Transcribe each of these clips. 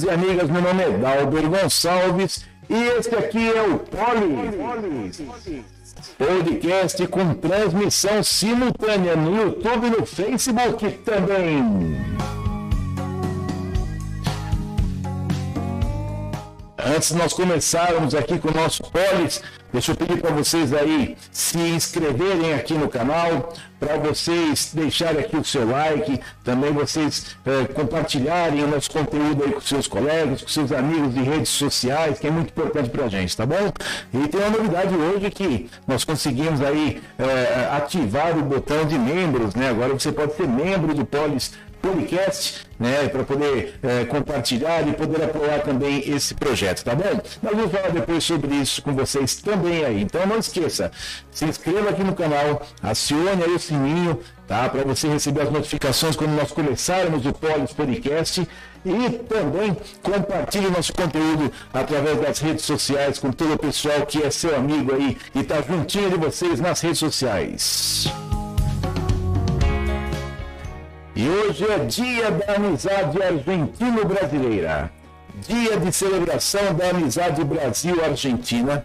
amigos e amigas, meu nome é Dalber Gonçalves e este aqui é o Polis. Podcast com transmissão simultânea no YouTube e no Facebook também. Antes de nós começarmos aqui com o nosso Polis, deixa eu pedir para vocês aí se inscreverem aqui no canal, para vocês deixarem aqui o seu like, também vocês eh, compartilharem o nosso conteúdo aí com seus colegas, com seus amigos de redes sociais, que é muito importante para a gente, tá bom? E tem uma novidade hoje que nós conseguimos aí eh, ativar o botão de membros, né? Agora você pode ser membro do Polis podcast, né, para poder é, compartilhar e poder apoiar também esse projeto, tá bom? Nós vamos falar depois sobre isso com vocês também aí. Então não esqueça, se inscreva aqui no canal, acione aí o sininho, tá, para você receber as notificações quando nós começarmos o Polis Podcast e também compartilhe nosso conteúdo através das redes sociais com todo o pessoal que é seu amigo aí e tá juntinho de vocês nas redes sociais. E hoje é dia da amizade argentino-brasileira, dia de celebração da amizade Brasil-Argentina,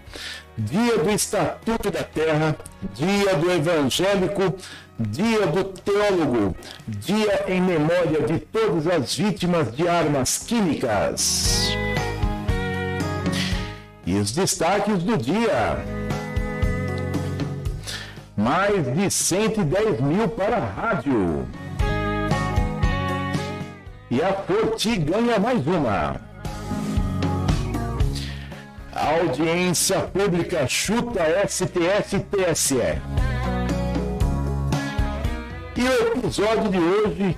dia do Estatuto da Terra, dia do evangélico, dia do teólogo, dia em memória de todas as vítimas de armas químicas. E os destaques do dia. Mais de 110 mil para a rádio. E a Forti ganha mais uma. Audiência pública chuta STF-TSE. E o episódio de hoje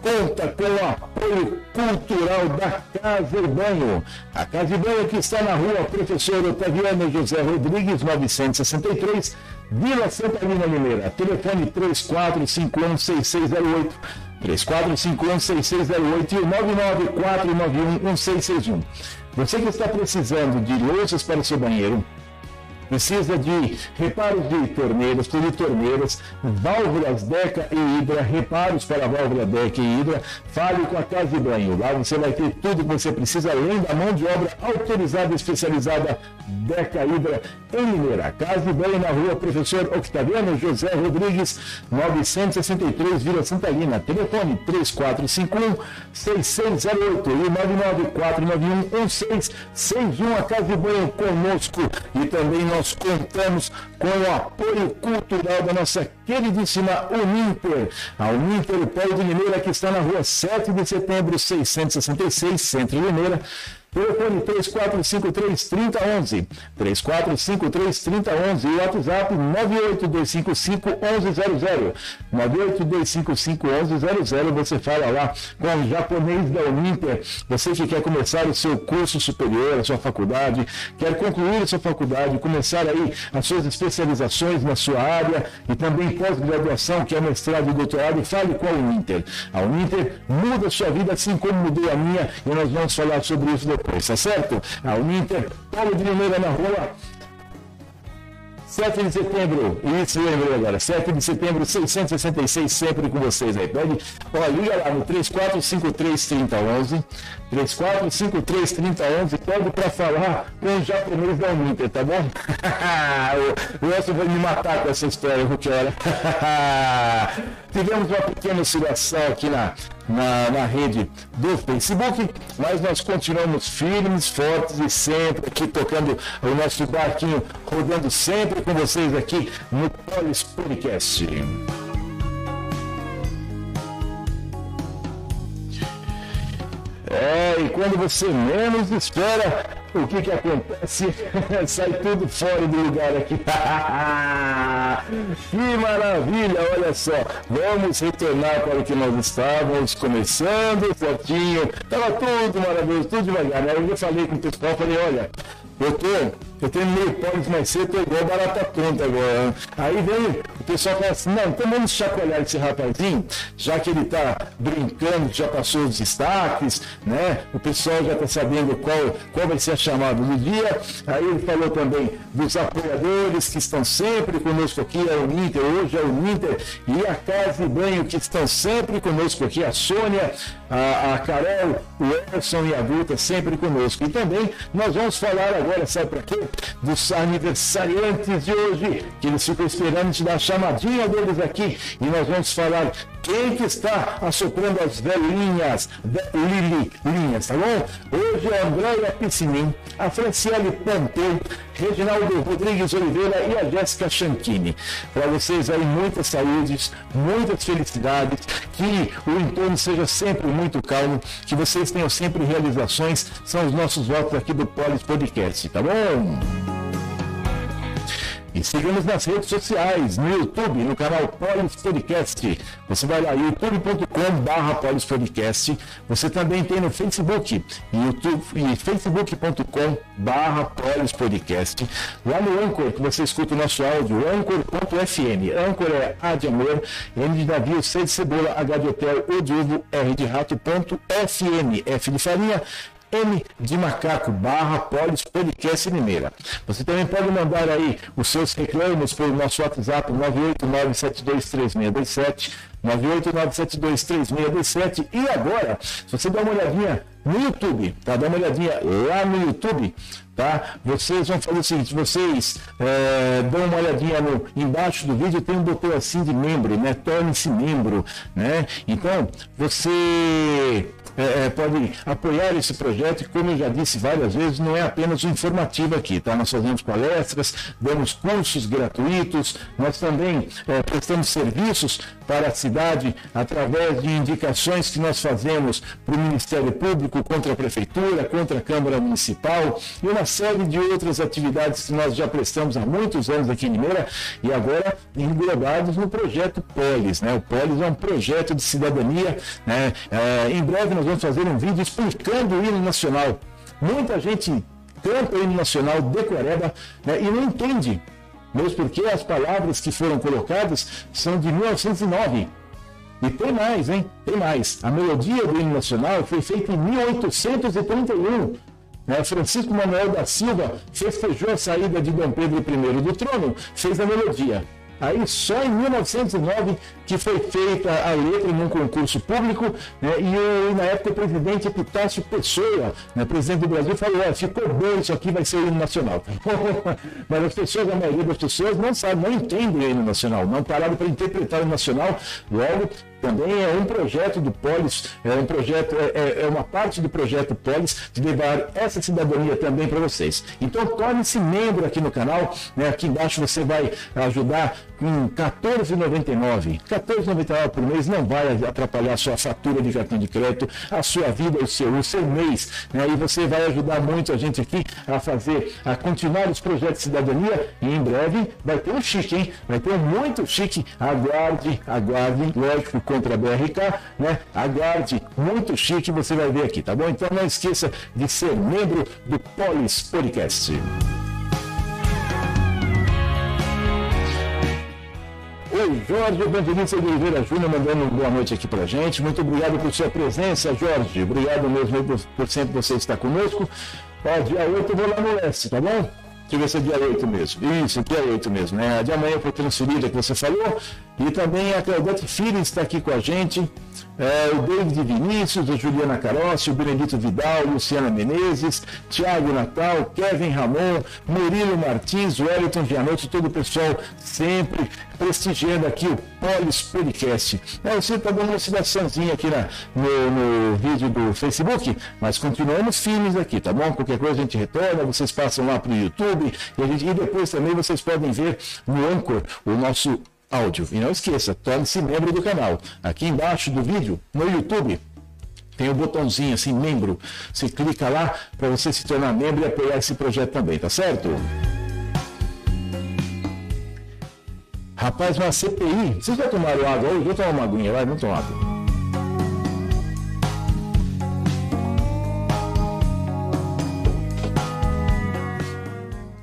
conta com o apoio cultural da Casa e Banho. A Casa e Banho que está na rua Professor Otaviano José Rodrigues, 963, Vila Santa Lina Limeira. Telefone 34516608. 34516608 e o 994911661. Você que está precisando de louças para o seu banheiro, precisa de reparos de torneiras, de torneiras, válvulas Deca e Hidra, reparos para válvula Deca e Hidra, fale com a Casa de Banho. Lá você vai ter tudo que você precisa, além da mão de obra autorizada e especializada Deca Hidra em Mineira. Casa de Banho na rua Professor Octaviano José Rodrigues, 963 Vila Santa Lina. Telefone 3451 6608 e 99491 1661. A Casa de Banho conosco e também nós nós contamos com o apoio cultural da nossa queridíssima Uninter. A Uninter, o de Mineira, que está na rua 7 de setembro, 666, Centro Mineira. Telefone 3453-3011. 3453-3011 e WhatsApp 98255-1100. 98255-1100. Você fala lá com o japonês da Uninter. Você que quer começar o seu curso superior, a sua faculdade, quer concluir a sua faculdade, começar aí as suas especializações na sua área e também pós-graduação, que é mestrado e doutorado, fale com a Uninter. A Uninter muda a sua vida assim como mudou a minha e nós vamos falar sobre isso depois depois, tá certo? A Uninter, Paulo de Limeira na rua 7 de setembro, isso lembrei agora, 7 de setembro, 666, sempre com vocês aí. Pode, ó, liga lá no 3453-3011, 3453-3011, pede para falar com o japonês da Uninter, tá bom? o Wilson vai me matar com essa história, Ruquiola. Tivemos uma pequena oscilação aqui na, na, na, rede do Facebook, mas nós continuamos firmes, fortes e sempre aqui tocando o nosso barquinho, rodando sempre com vocês aqui no Polis Podcast. É, e quando você menos espera, o que que acontece? Sai tudo fora do lugar aqui. que maravilha, olha só. Vamos retornar para o que nós estávamos começando, certinho. Tava tudo maravilhoso, tudo devagar. Né? Eu falei com o pessoal, falei, olha, eu tô eu terminei o Polis mais cedo, tô igual barata tonta agora. Aí vem o pessoal fala assim, não, então vamos chacoalhar esse rapazinho, já que ele está brincando, já passou os destaques, né? O pessoal já está sabendo qual, qual vai ser a chamada do dia. Aí ele falou também dos apoiadores que estão sempre conosco aqui, é o Inter, hoje é o Inter, e a Casa e Banho que estão sempre conosco aqui, a Sônia, a, a Carol, o Elson e a Guta sempre conosco. E também nós vamos falar agora, sabe para quê? Dos aniversariantes de hoje, que eles ficam esperando te dar a chamadinha deles aqui. E nós vamos falar quem que está assoprando as velhinhas, Lili Linhas, tá bom? Hoje é a Andréia Piscinin, a Franciele Pompeu, Reginaldo Rodrigues Oliveira e a Jéssica Chanchini. Para vocês aí muitas saúdes, muitas felicidades, que o entorno seja sempre muito calmo, que vocês tenham sempre realizações, são os nossos votos aqui do Polis Podcast, tá bom? Siga-nos nas redes sociais, no YouTube, no canal Polis Podcast. Você vai lá, youtube.com.br Polis Podcast. Você também tem no Facebook, YouTube, e facebook.com.br Polis Podcast. Lá no Anchor, que você escuta o nosso áudio, anchor.fm. Anchor é A de amor, N de navio, C de cebola, H de hotel, O de ovo, R de rato, ponto, FM, F de farinha, M de Macaco, barra Polis Podcast Mineira. Você também pode mandar aí os seus reclamos pelo nosso WhatsApp 989723627, 989723627 e agora, se você dá uma olhadinha no YouTube, tá? Dá uma olhadinha lá no YouTube, tá? Vocês vão fazer o seguinte, vocês é, dão uma olhadinha no, embaixo do vídeo, tem um botão assim de membro, né? Torne-se membro, né? Então, você é, é, pode apoiar esse projeto, e como eu já disse várias vezes, não é apenas um informativo aqui, tá? Nós fazemos palestras, damos cursos gratuitos, nós também é, prestamos serviços para a cidade através de indicações que nós fazemos para o Ministério Público, contra a Prefeitura, contra a Câmara Municipal e uma série de outras atividades que nós já prestamos há muitos anos aqui em Limeira e agora englobados no projeto Polis. Né? O Polis é um projeto de cidadania. Né? É, em breve nós vamos fazer um vídeo explicando o hino nacional. Muita gente canta o hino nacional decoreba né, e não entende mesmo porque as palavras que foram colocadas são de 1909. E tem mais, hein? Tem mais. A melodia do hino nacional foi feita em 1831. Né? Francisco Manuel da Silva festejou a saída de Dom Pedro I do trono, fez a melodia. Aí só em 1909 que foi feita a letra num concurso público, né, e, na época o presidente Epitácio Pessoa, né, presidente do Brasil, falou, é, ficou bom, isso aqui vai ser o hino nacional. Mas as pessoas, a maioria das pessoas não sabem, não entendem o hino nacional, não pararam para interpretar o nacional, logo também é um projeto do Polis, é um projeto, é, é, é uma parte do projeto Polis de levar essa cidadania também para vocês. Então torne-se membro aqui no canal, né? aqui embaixo você vai ajudar com R$14,99. R$14,99 por mês não vai atrapalhar a sua fatura de cartão de crédito, a sua vida, o seu, o seu mês. Né? E você vai ajudar muito a gente aqui a fazer, a continuar os projetos de cidadania e em breve vai ter um chique, hein? Vai ter muito chique. Aguarde, aguarde, lógico, contra a BRK, né? Aguarde, muito chique, você vai ver aqui, tá bom? Então não esqueça de ser membro do Polis Podcast. O Jorge Evangelista de Oliveira Júnior mandando uma boa noite aqui pra gente. Muito obrigado por sua presença, Jorge. Obrigado mesmo por, por sempre você estar conosco. Ó, dia 8 eu vou lá no leste, tá bom? que vai ser dia 8 mesmo. Isso, dia 8 mesmo, né? A de amanhã foi transferida que você falou. E também a Claudete Filho está aqui com a gente é, o David Vinícius, a Juliana Carossi, o Benedito Vidal, Luciana Menezes, Tiago Natal, Kevin Ramon, Murilo Martins, Wellington Gianotti, todo o pessoal sempre prestigiando aqui o Polis Podcast. É, você está dando uma oscilaçãozinha aqui na, no, no, vídeo do Facebook, mas continuamos firmes aqui, tá bom? Qualquer coisa a gente retorna, vocês passam lá para o YouTube e, a gente, e depois também vocês podem ver no Anchor o nosso áudio. E não esqueça, torne-se membro do canal. Aqui embaixo do vídeo, no YouTube, tem o um botãozinho assim, membro. Você clica lá para você se tornar membro e apoiar esse projeto também, tá certo? Rapaz, uma CPI. Vocês já tomaram água hoje? Vou tomar uma aguinha, vai, vamos tomar água.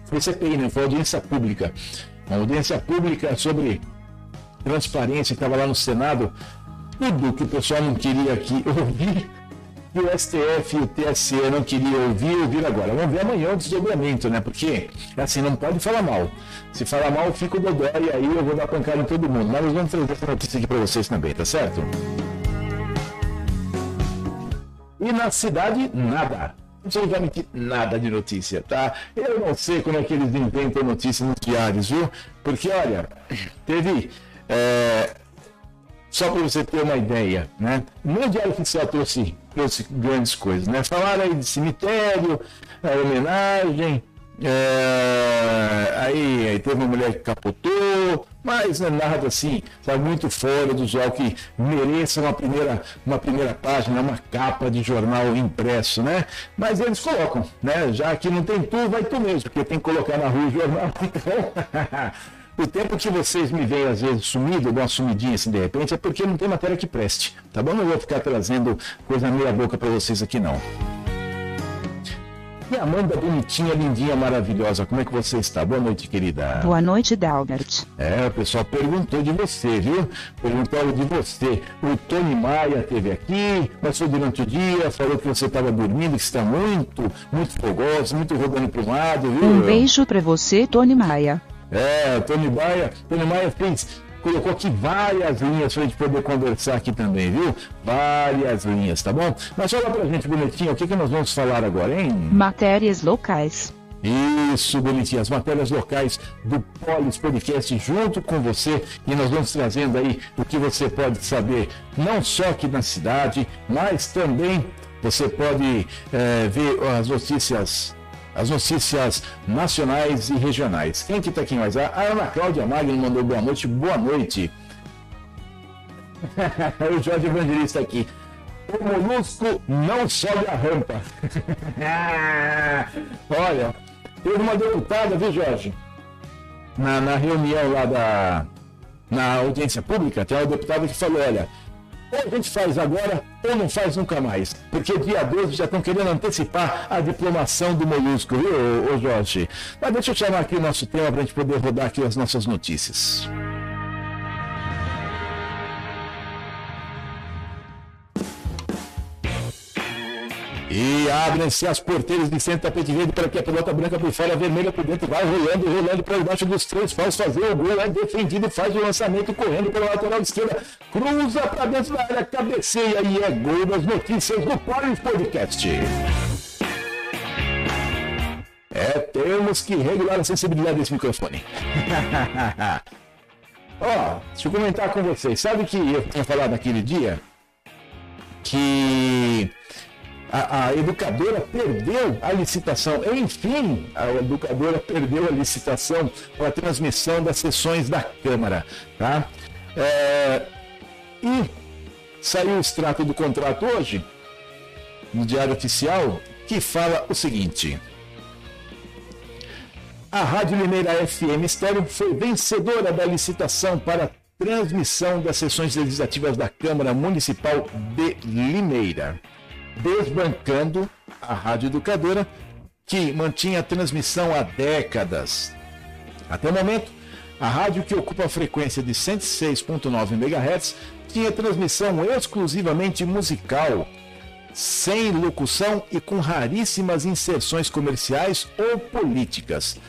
foi CPI, né? Foi audiência pública. Uma audiência pública sobre transparência, estava lá no Senado, tudo que o pessoal não queria aqui ouvir, e o STF e o TSE não queriam ouvir, ouvir agora. Vamos ver amanhã o desdobramento, né? Porque, assim, não pode falar mal. Se falar mal, fica o dodói e aí eu vou dar pancada em todo mundo. Mas nós vamos trazer essa notícia aqui para vocês também, tá certo? E na cidade, nada. Absolutamente nada de notícia, tá? Eu não sei como é que eles inventam notícia nos diários, viu? Porque, olha, teve. É, só para você ter uma ideia, né? No Diário Oficial trouxe, trouxe grandes coisas, né? Falaram aí de cemitério, homenagem, é, aí, aí, teve uma mulher que capotou, mas não é nada assim, sabe, muito fora do usual que mereça uma primeira, uma primeira página, uma capa de jornal impresso, né? Mas eles colocam, né? Já que não tem tu, vai tu mesmo, porque tem que colocar na rua o jornal. Então, o tempo que vocês me veem, às vezes, sumido, dou uma sumidinha assim de repente, é porque não tem matéria que preste, tá bom? Não vou ficar trazendo coisa meia boca para vocês aqui, não. E Amanda, bonitinha, lindinha, maravilhosa, como é que você está? Boa noite, querida. Boa noite, Dalbert. É, o pessoal perguntou de você, viu? Perguntaram de você. O Tony Maia esteve aqui, passou durante o dia, falou que você estava dormindo, que está muito, muito fogoso, muito rodando para um lado, viu? Um beijo para você, Tony Maia. É, Tony Maia, Tony Maia fez, colocou aqui várias linhas para a gente poder conversar aqui também, viu? Várias linhas, tá bom? Mas fala pra gente, bonitinho, o que, que nós vamos falar agora, hein? Matérias locais. Isso, bonitinho, as matérias locais do Polis Podcast junto com você e nós vamos trazendo aí o que você pode saber, não só aqui na cidade, mas também você pode é, ver as notícias as notícias nacionais e regionais. Quem que tá aqui mais? A Ana Cláudia Magno mandou boa noite. Boa noite. o Jorge Evangelista aqui. O molusco não sobe a rampa. Olha, teve uma deputada, viu, Jorge? Na, na reunião lá da. Na audiência pública, tem uma deputada que falou: olha, ou a gente faz agora ou não faz nunca mais. Porque dia 12 já estão querendo antecipar a diplomação do molusco, viu, ô, Jorge? Mas deixa eu chamar aqui o nosso tema para a gente poder rodar aqui as nossas notícias. E abrem-se as porteiras de centro tapete verde para que a pelota branca por fora, vermelha por dentro, vai rolando, rolando para debaixo dos três faz fazer o gol, é defendido, faz o lançamento correndo pela lateral esquerda, cruza para dentro da área, cabeceia e é gol das notícias do Polis Podcast. É, temos que regular a sensibilidade desse microfone. Ó, deixa eu comentar com vocês. Sabe que eu tinha falado naquele dia que a, a, educadora perdeu a licitação. Enfim, a educadora perdeu a licitação para a transmissão das sessões da Câmara. Tá? É, e saiu o extrato do contrato hoje, no Diário Oficial, que fala o seguinte. A Rádio Limeira FM Estéreo foi vencedora da licitação para transmissão das sessões legislativas da Câmara Municipal de Limeira desbancando a Rádio Educadora, que mantinha a transmissão há décadas. Até o momento, a rádio que ocupa a frequência de 106.9 MHz tinha transmissão exclusivamente musical, sem locução e com raríssimas inserções comerciais ou políticas.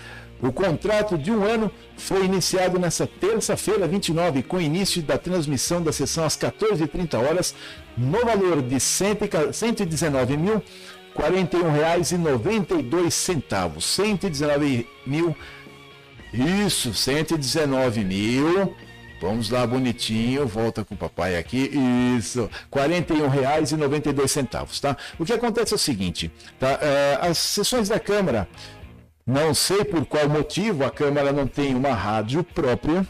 O contrato de um ano foi iniciado nesta terça-feira, 29, com início da transmissão da sessão às 14h30 horas, no valor de R$ 119.041,92. 119 mil. Isso, 119 mil. Vamos lá, bonitinho, volta com o papai aqui. Isso, R$ 41,92, tá? O que acontece é o seguinte, tá? É, as sessões da Câmara não sei por qual motivo a Câmara não tem uma rádio própria,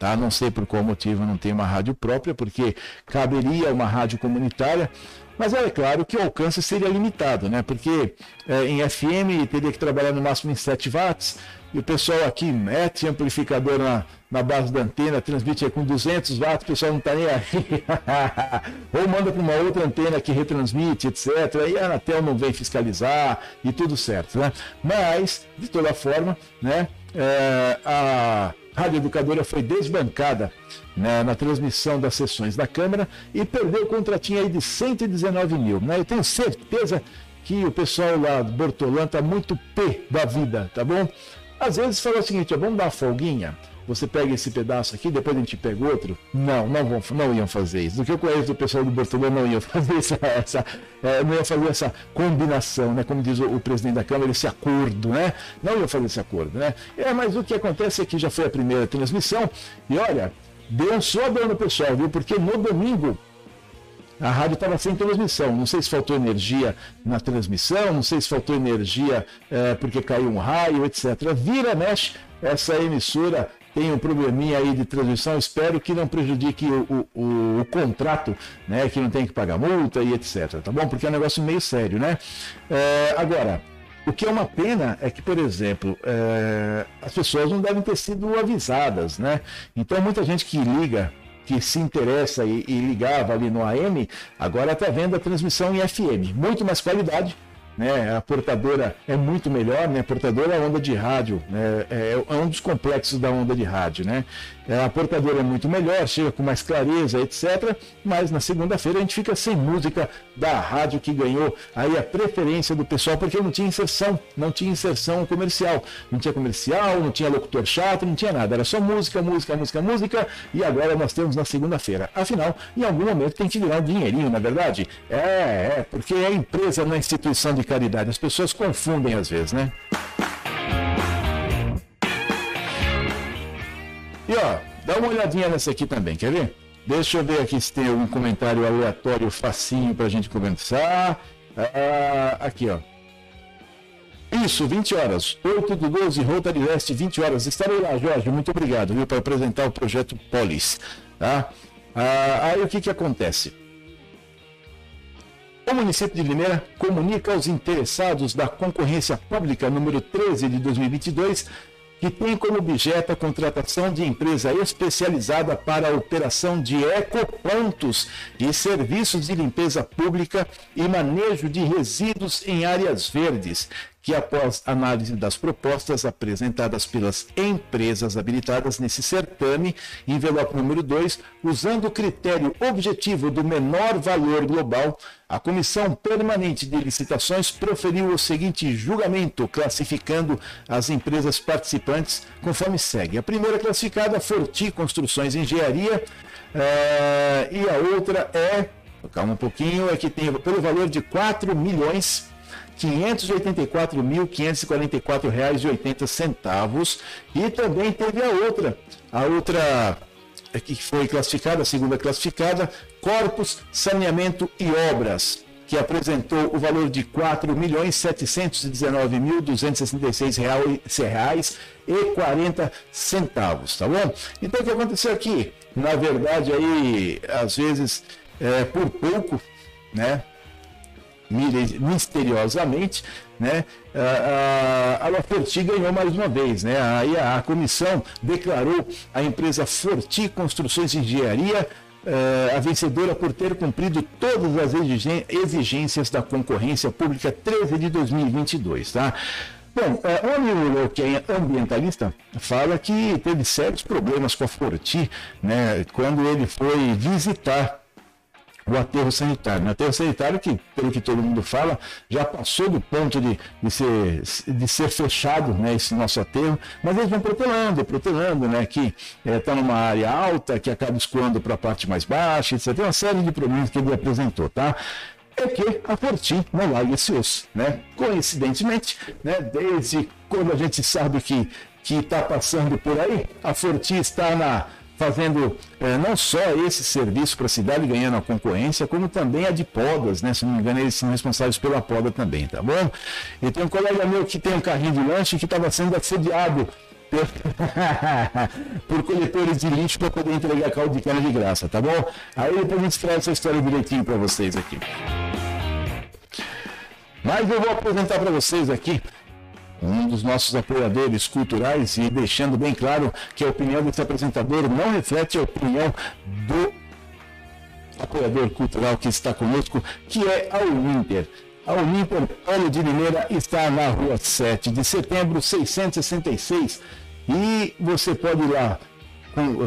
tá? Não sei por qual motivo não tem uma rádio própria, porque caberia uma rádio comunitária. Mas é claro que o alcance seria limitado, né? Porque é, em FM teria que trabalhar no máximo em 7 watts, e o pessoal aqui mete amplificador na, na base da antena, transmite com 200 watts, o pessoal não está nem aí. Ou manda para uma outra antena que retransmite, etc. E a Anatel não vem fiscalizar e tudo certo, né? Mas, de toda forma, né, é, a Rádio Educadora foi desbancada né, na transmissão das sessões da Câmara e perdeu o contratinho aí de 119 mil. Né? Eu tenho certeza que o pessoal lá do Bortolã está muito P da vida, tá bom? Às vezes fala o seguinte, vamos dar uma folguinha, você pega esse pedaço aqui, depois a gente pega outro. Não, não, vão, não iam fazer isso. Do que eu conheço do pessoal do Bortolã, não iam fazer essa, essa é, não ia fazer essa combinação, né? Como diz o, o, presidente da Câmara, esse acordo, né? Não ia fazer esse acordo, né? É, mas o que acontece é que já foi a primeira transmissão e olha, deu um só dano pessoal, viu? Porque no domingo a rádio estava sem transmissão. Não sei se faltou energia na transmissão, não sei se faltou energia é, porque caiu um raio, etc. Vira, mexe, essa emissora tem um probleminha aí de transmissão, espero que não prejudique o, o, o, contrato, né? Que não tem que pagar multa e etc. Tá bom? Porque é um negócio meio sério, né? É, agora, o que é uma pena é que, por exemplo, é, as pessoas não devem ter sido avisadas, né? Então, muita gente que liga que se interessa e, e ligava ali no AM, agora está vendo a transmissão em FM. Muito mais qualidade, né? A portadora é muito melhor, né? A portadora é onda de rádio, né? é, é um dos complexos da onda de rádio, né? É, a portadora é muito melhor, chega com mais clareza, etc. Mas na segunda-feira a gente fica sem música da rádio que ganhou aí a preferência do pessoal, porque não tinha inserção, não tinha inserção comercial. Não tinha comercial, não tinha locutor chato, não tinha nada. Era só música, música, música, música. E agora nós temos na segunda-feira. Afinal, em algum momento tem que virar um dinheirinho, na é verdade? É, é, porque é empresa, é instituição de caridade. As pessoas confundem às vezes, né? E ó, dá uma olhadinha nessa aqui também, quer ver? Deixa eu ver aqui se tem algum comentário aleatório facinho para a gente conversar. Ah, aqui, ó. Isso, 20 horas. 8 do 12, Rotary West, 20 horas. Estarei lá, Jorge. Muito obrigado, viu, para apresentar o projeto Polis. Tá? Ah, aí o que, que acontece? O município de Limeira comunica aos interessados da concorrência pública número 13 de 2022 que tem como objeto a contratação de empresa especializada para a operação de ecopontos e serviços de limpeza pública e manejo de resíduos em áreas verdes, que após análise das propostas apresentadas pelas empresas habilitadas nesse certame, envelope número 2, usando o critério objetivo do menor valor global, a Comissão Permanente de Licitações proferiu o seguinte julgamento, classificando as empresas participantes conforme segue. A primeira classificada, Forti Construções e Engenharia, eh, e a outra é, calma um pouquinho, é que tem pelo valor de 4 milhões 584.544 reais e 80 centavos e também teve a outra, a outra é, que foi classificada, a segunda classificada, Corpus Saneamento e Obras, que apresentou o valor de 4.719.266 reais e 40 centavos, tá bom? Então o que aconteceu aqui? Na verdade aí, às vezes, é, por pouco, né? Misteriosamente, né, a, a, Forti ganhou mais uma vez. Né, aí a, comissão declarou a empresa Forti Construções e Engenharia Uh, a vencedora por ter cumprido todas as exigências da concorrência pública 13 de 2022, tá? Bom, uh, o amigo que é ambientalista fala que teve sérios problemas com a Forti, né, quando ele foi visitar o aterro sanitário. O aterro sanitário que, pelo que todo mundo fala, já passou do ponto de, de, ser, de ser fechado, né, esse nosso aterro, mas eles vão protelando, protelando, né, que está eh, é, numa área alta, que acaba escoando para a parte mais baixa, etc. Tem uma série de problemas que ele apresentou, tá? é que a Fortim não larga esse osso, né? Coincidentemente, né, desde quando a gente sabe que que está passando por aí, a Fortim está na fazendo é, não só esse serviço para a cidade ganhando a concorrência, como também a de podas, né? Se não me engano, eles são responsáveis pela poda também, tá bom? E tem um colega meu que tem um carrinho de lanche que estava sendo assediado por coletores de lixo para poder entregar caldo de cana de graça, tá bom? Aí depois a gente traz essa história direitinho para vocês aqui. Mas eu vou apresentar para vocês aqui um dos nossos apoiadores culturais e deixando bem claro que a opinião desse apresentador não reflete a opinião do apoiador cultural que está conosco, que é a Uninter. A Uninter Paulo de Limeira está na rua 7 de setembro, 666. E você pode ir lá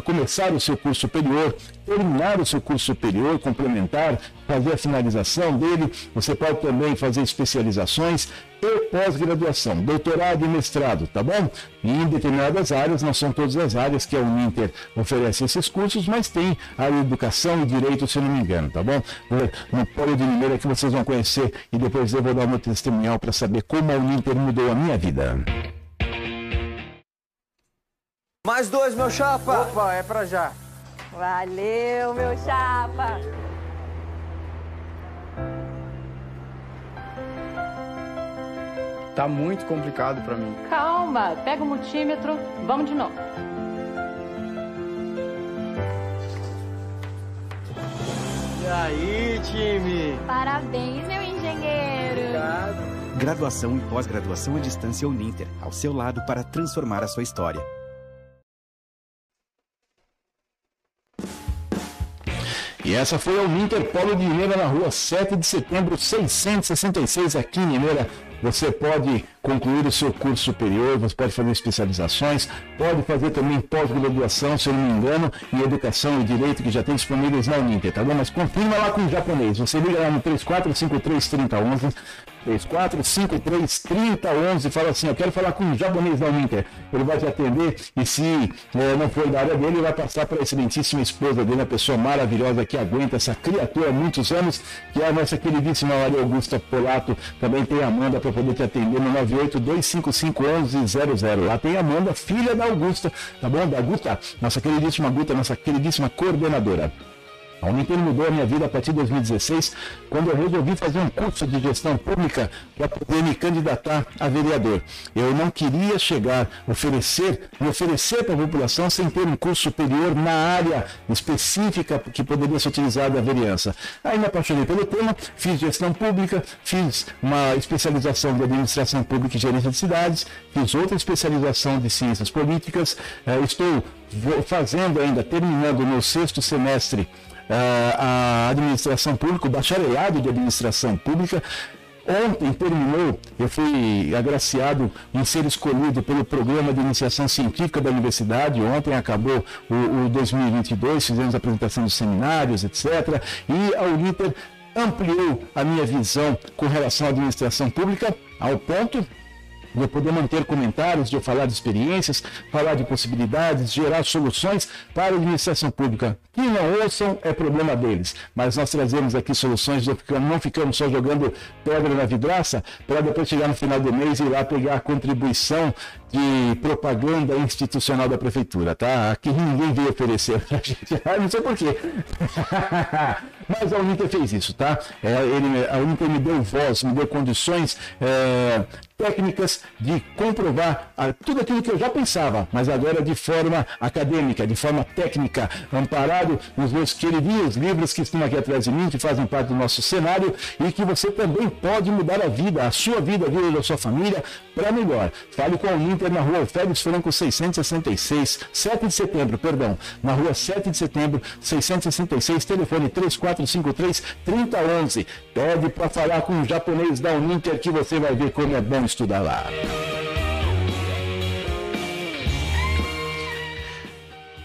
começar o seu curso superior, terminar o seu curso superior, complementar, fazer a finalização dele. Você pode também fazer especializações e pós-graduação, doutorado e mestrado, tá bom? E em determinadas áreas, não são todas as áreas que a Uninter oferece esses cursos, mas tem a educação e direito, se não me engano, tá bom? No Polo de Mineira que vocês vão conhecer e depois eu vou dar meu testemunhal para saber como a Uninter mudou a minha vida. Mais dois, meu chapa. Opa, é pra já. Valeu, meu chapa. Tá muito complicado pra mim. Calma, pega o multímetro, vamos de novo. E aí, time? Parabéns, meu engenheiro. Obrigado. Graduação e pós-graduação à distância Uninter, ao seu lado para transformar a sua história. E essa foi a Uninter Polo de Limeira na rua 7 de setembro, 666 aqui em Limeira. Você pode concluir o seu curso superior, você pode fazer especializações, pode fazer também pós-graduação, se eu não me engano, em educação e direito que já tem disponíveis na Uninter, tá bom? Mas confirma lá com o japonês. Você liga lá no 3453 3011 34533011 fala assim, eu quero falar com o japonês da Uninter. Ele vai te atender e se é, não for da área dele, vai passar para a excelentíssima esposa dele, a pessoa maravilhosa que aguenta essa criatura há muitos anos, que é a nossa queridíssima Maria Augusta Polato. Também tem a Amanda para poder te atender no 982551100. Lá tem a Amanda, filha da Augusta, tá bom? Da Guta, nossa queridíssima Guta, nossa queridíssima coordenadora. A Uninter mudou a minha vida a partir de 2016, quando eu resolvi fazer um curso de gestão pública para poder me candidatar a vereador. Eu não queria chegar, oferecer, me oferecer para a população sem ter um curso superior na área específica que poderia ser utilizada a vereança. Aí me apaixonei pelo tema, fiz gestão pública, fiz uma especialização de administração pública e gerência de cidades, fiz outra especialização de ciências políticas, eh, estou fazendo ainda, terminando no sexto semestre a administração pública, o bacharelado de administração pública. Ontem terminou, eu fui agraciado em ser escolhido pelo programa de iniciação científica da universidade. Ontem acabou o, o 2022, fizemos a apresentação dos seminários, etc. E a Uniter ampliou a minha visão com relação à administração pública ao ponto de eu poder manter comentários, de eu falar de experiências, falar de possibilidades, gerar soluções para a administração pública. Que não ouçam é problema deles, mas nós trazemos aqui soluções, não ficamos só jogando pedra na vidraça, para depois chegar no final do mês e ir lá pegar a contribuição de propaganda institucional da prefeitura, tá? Aqui ninguém veio oferecer pra gente, ah, não sei porquê. Mas a Uninter fez isso, tá? É, ele, a Uninter me deu voz, me deu condições é, técnicas de comprovar a, tudo aquilo que eu já pensava, mas agora de forma acadêmica, de forma técnica, amparado nos meus queridinhos livros que estão aqui atrás de mim, que fazem parte do nosso cenário e que você também pode mudar a vida, a sua vida, a vida da sua família, para melhor. Fale com a Uninter na rua Félix Franco 666, 7 de setembro, perdão, na rua 7 de setembro, 666, telefone 3453 3011. Pede para falar com o japonês da Uninter que você vai ver como é bom estudar lá.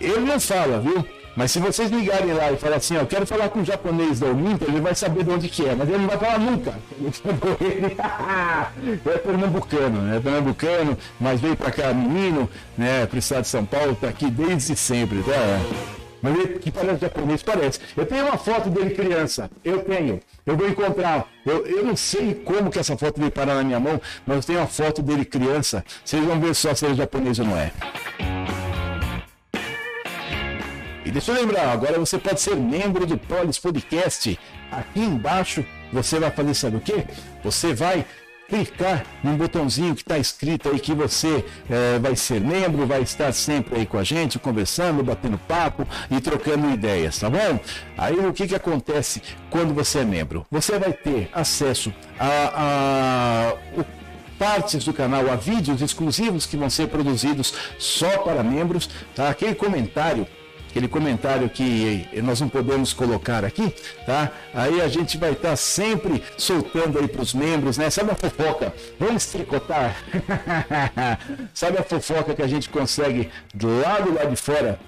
Ele não fala, viu? Mas se vocês ligarem lá e falar assim, ó, eu quero falar com o japonês da Olinta, ele vai saber de onde que é, mas ele não vai falar nunca. é pernambucano, né? É pernambucano, mas veio pra cá menino, né? Pro estado de São Paulo, tá aqui desde sempre, tá? Mas ele que parece japonês, parece. Eu tenho uma foto dele criança. Eu tenho. Eu vou encontrar. Eu, eu não sei como que essa foto veio parar na minha mão, mas eu tenho uma foto dele criança. Vocês vão ver só se ele é japonês ou não é. E deixa eu lembrar, agora você pode ser membro do Polis Podcast. Aqui embaixo você vai fazer sabe o quê? Você vai clicar num botãozinho que está escrito aí que você eh, vai ser membro, vai estar sempre aí com a gente, conversando, batendo papo e trocando ideias, tá bom? Aí o que, que acontece quando você é membro? Você vai ter acesso a, a o partes do canal, a vídeos exclusivos que vão ser produzidos só para membros, tá? Aquele comentário aquele comentário que nós não podemos colocar aqui, tá? Aí a gente vai estar tá sempre soltando aí para os membros, né? Sabe a fofoca? Vamos tricotar? Sabe a fofoca que a gente consegue do lado lá de fora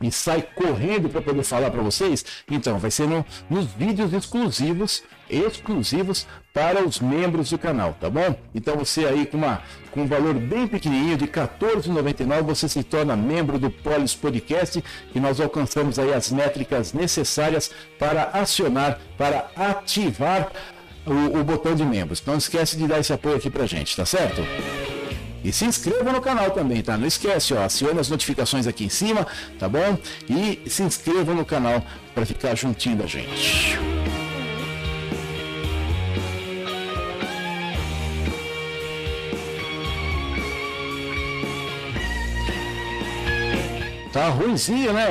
e sai correndo para poder falar para vocês? Então, vai ser no, nos vídeos exclusivos, exclusivos para os membros do canal, tá bom? Então você aí com, uma, com um valor bem pequenininho de R$14,99 você se torna membro do Polis Podcast e nós alcançamos aí as métricas necessárias para acionar, para ativar o, o botão de membros. Não esquece de dar esse apoio aqui pra gente, tá certo? E se inscreva no canal também, tá? Não esquece, ó, acione as notificações aqui em cima, tá bom? E se inscreva no canal para ficar juntinho da gente. Tá ruimzinho, né?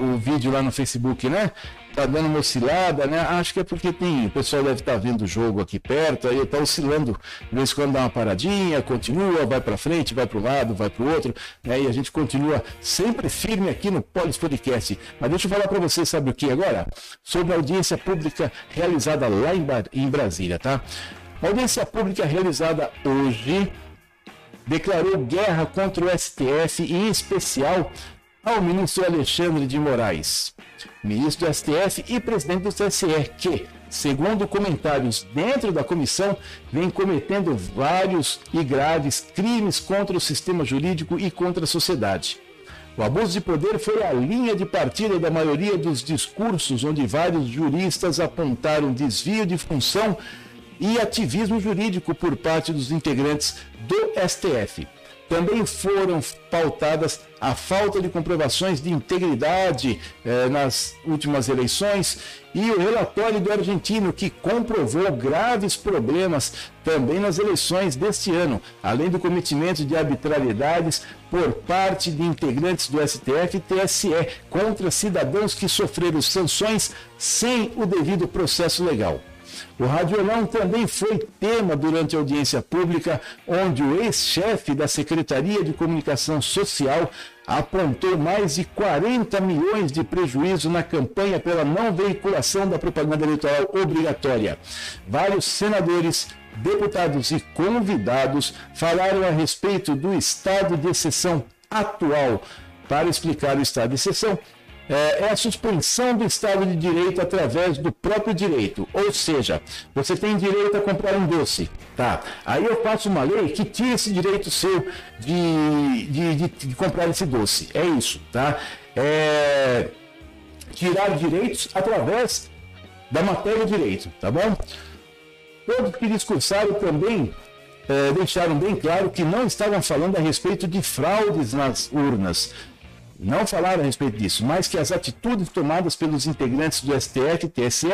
O vídeo lá no Facebook, né? Tá dando uma oscilada, né? Acho que é porque tem, o pessoal deve estar tá vendo o jogo aqui perto, aí tá oscilando, de vez em quando dá uma paradinha, continua, vai para frente, vai para o lado, vai para o outro, né? E a gente continua sempre firme aqui no Polis Podcast. Mas deixa eu falar para você, sabe o que agora? Sobre a audiência pública realizada lá em, em Brasília, tá? A audiência pública realizada hoje declarou guerra contra o STF e em especial ao ministro Alexandre de Moraes ministro do STF e presidente do TSE, que, segundo comentários dentro da comissão, vem cometendo vários e graves crimes contra o sistema jurídico e contra a sociedade. O abuso de poder foi a linha de partida da maioria dos discursos, onde vários juristas apontaram desvio de função e ativismo jurídico por parte dos integrantes do STF. Também foram pautadas a falta de comprovações de integridade eh, nas últimas eleições e o relatório do argentino que comprovou graves problemas também nas eleições deste ano, além do cometimento de arbitrariedades por parte de integrantes do STF e TSE contra cidadãos que sofreram sanções sem o devido processo legal. O Radiolão também foi tema durante a audiência pública, onde o ex-chefe da Secretaria de Comunicação Social apontou mais de 40 milhões de prejuízo na campanha pela não veiculação da propaganda eleitoral obrigatória. Vários senadores, deputados e convidados falaram a respeito do estado de exceção atual. Para explicar o estado de exceção, é, é, a suspensão do Estado de Direito através do próprio direito. Ou seja, você tem direito a comprar um doce, tá? Aí eu faço uma lei que tira esse direito seu de, de, de, de comprar esse doce. É isso, tá? É, tirar direitos através da matéria direito, tá bom? Todos que discursaram também é, deixaram bem claro que não estavam falando a respeito de fraudes nas urnas não falaram a respeito disso, mas que as atitudes tomadas pelos integrantes do STF e TSE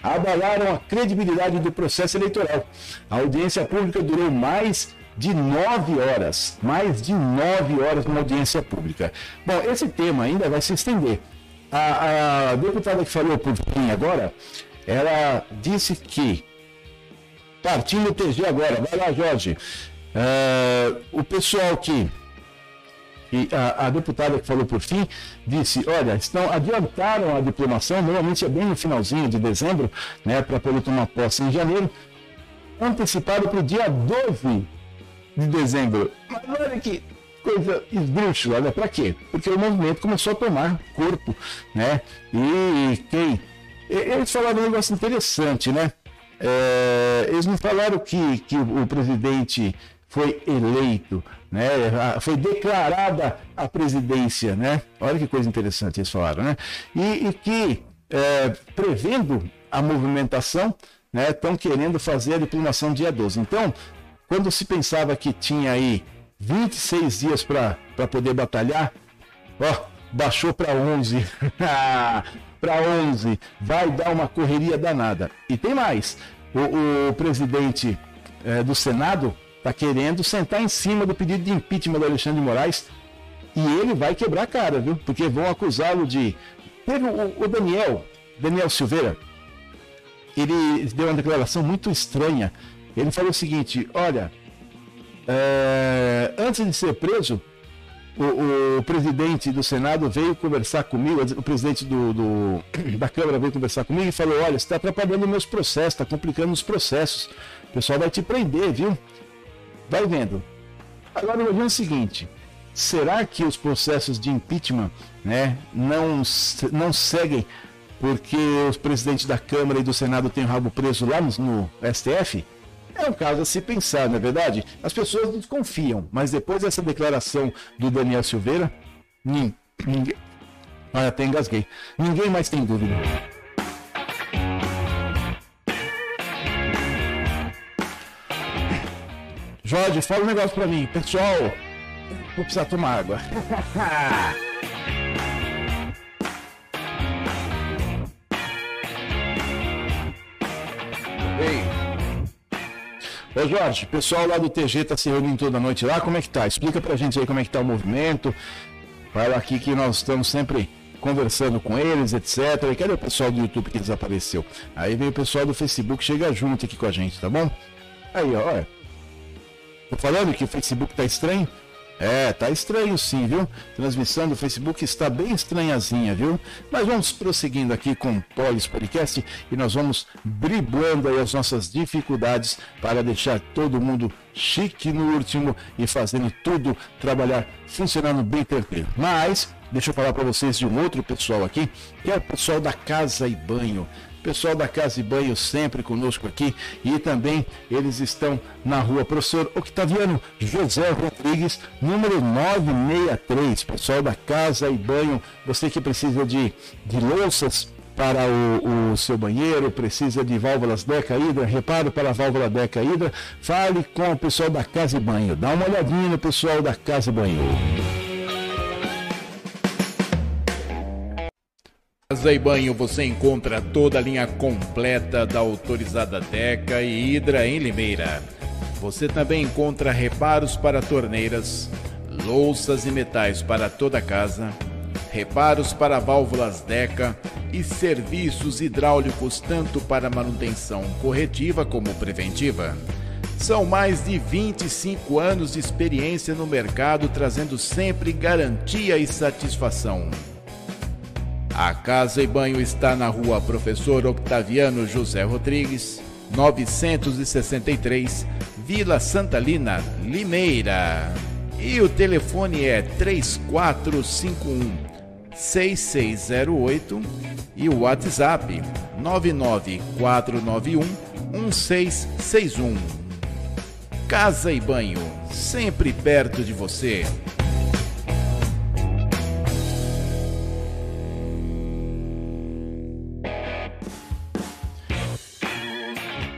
abalaram a credibilidade do processo eleitoral. A audiência pública durou mais de nove horas, mais de nove horas numa audiência pública. Bom, esse tema ainda vai se estender. A, a deputada que falou por fim agora, ela disse que, partindo do TG agora, vai lá, Jorge, uh, o pessoal que e a, a, deputada que falou por fim disse: olha, estão, adiantaram a diplomação, normalmente é bem no finalzinho de dezembro, né, para poder tomar posse em janeiro, antecipado para o dia 12 de dezembro. Mas olha que coisa esdrúxula, né? Para quê? Porque o movimento começou a tomar corpo, né? E quem. Eles falaram um negócio interessante, né? É, eles não falaram que, que o presidente foi eleito, né? Foi declarada a presidência, né? Olha que coisa interessante eles falaram, né? E, e que é, prevendo a movimentação, né? Estão querendo fazer a diplomação dia 12. Então, quando se pensava que tinha aí 26 dias para poder batalhar, ó, baixou para 11. para 11. Vai dar uma correria danada. E tem mais. O, o presidente eh, do Senado está querendo sentar em cima do pedido de impeachment do Alexandre de Moraes e ele vai quebrar a cara, viu? Porque vão acusá-lo de. Teve o, o Daniel, Daniel Silveira, ele deu uma declaração muito estranha. Ele falou o seguinte: olha, é, antes de ser preso, o, o, presidente do Senado veio conversar comigo, o presidente do, do da Câmara veio conversar comigo e falou: olha, você está atrapalhando meus processos, está complicando os processos. O pessoal vai te prender, viu? Vai vendo. Agora imagina o seguinte: será que os processos de impeachment né, não, não seguem porque os presidentes da Câmara e do Senado têm o rabo preso lá no, no STF? É um caso a se pensar, não é verdade? As pessoas desconfiam, mas depois dessa declaração do Daniel Silveira, ninguém. ah, até engasguei. Ninguém mais tem dúvida. Jorge, fala um negócio pra mim. Pessoal, vou precisar tomar água. Ei. Ô Jorge, o pessoal lá do TG tá se reunindo toda noite lá, como é que tá? Explica pra gente aí como é que tá o movimento. Fala aqui que nós estamos sempre conversando com eles, etc. E cadê o pessoal do YouTube que desapareceu? Aí vem o pessoal do Facebook, chega junto aqui com a gente, tá bom? Aí, ó, olha. Tô falando que o Facebook tá estranho? É, tá estranho sim, viu? Transmissão do Facebook está bem estranhazinha, viu? Mas vamos prosseguindo aqui com o Polis Podcast e nós vamos driblando aí as nossas dificuldades para deixar todo mundo chique no último e fazendo tudo trabalhar, funcionando bem tranquilo. Mas, deixa eu falar para vocês de um outro pessoal aqui, que é o pessoal da Casa e Banho. Pessoal da Casa e Banho sempre conosco aqui e também eles estão na rua Professor Octaviano José Rodrigues, número 963. Pessoal da Casa e Banho, você que precisa de, de louças para o, o, seu banheiro, precisa de válvulas Deca reparo para a válvula Deca fale com o pessoal da Casa e Banho. Dá uma olhadinha no pessoal da Casa e Banho. Casa e Banho você encontra toda a linha completa da autorizada Deca e Hidra em Limeira. Você também encontra reparos para torneiras, louças e metais para toda a casa, reparos para válvulas Deca e serviços hidráulicos tanto para manutenção corretiva como preventiva. São mais de 25 anos de experiência no mercado, trazendo sempre garantia e satisfação. A Casa e Banho está na rua Professor Octaviano José Rodrigues, 963, Vila Santalina, Limeira. E o telefone é 3451 6608 e o WhatsApp 99491 1661. Casa e Banho, sempre perto de você.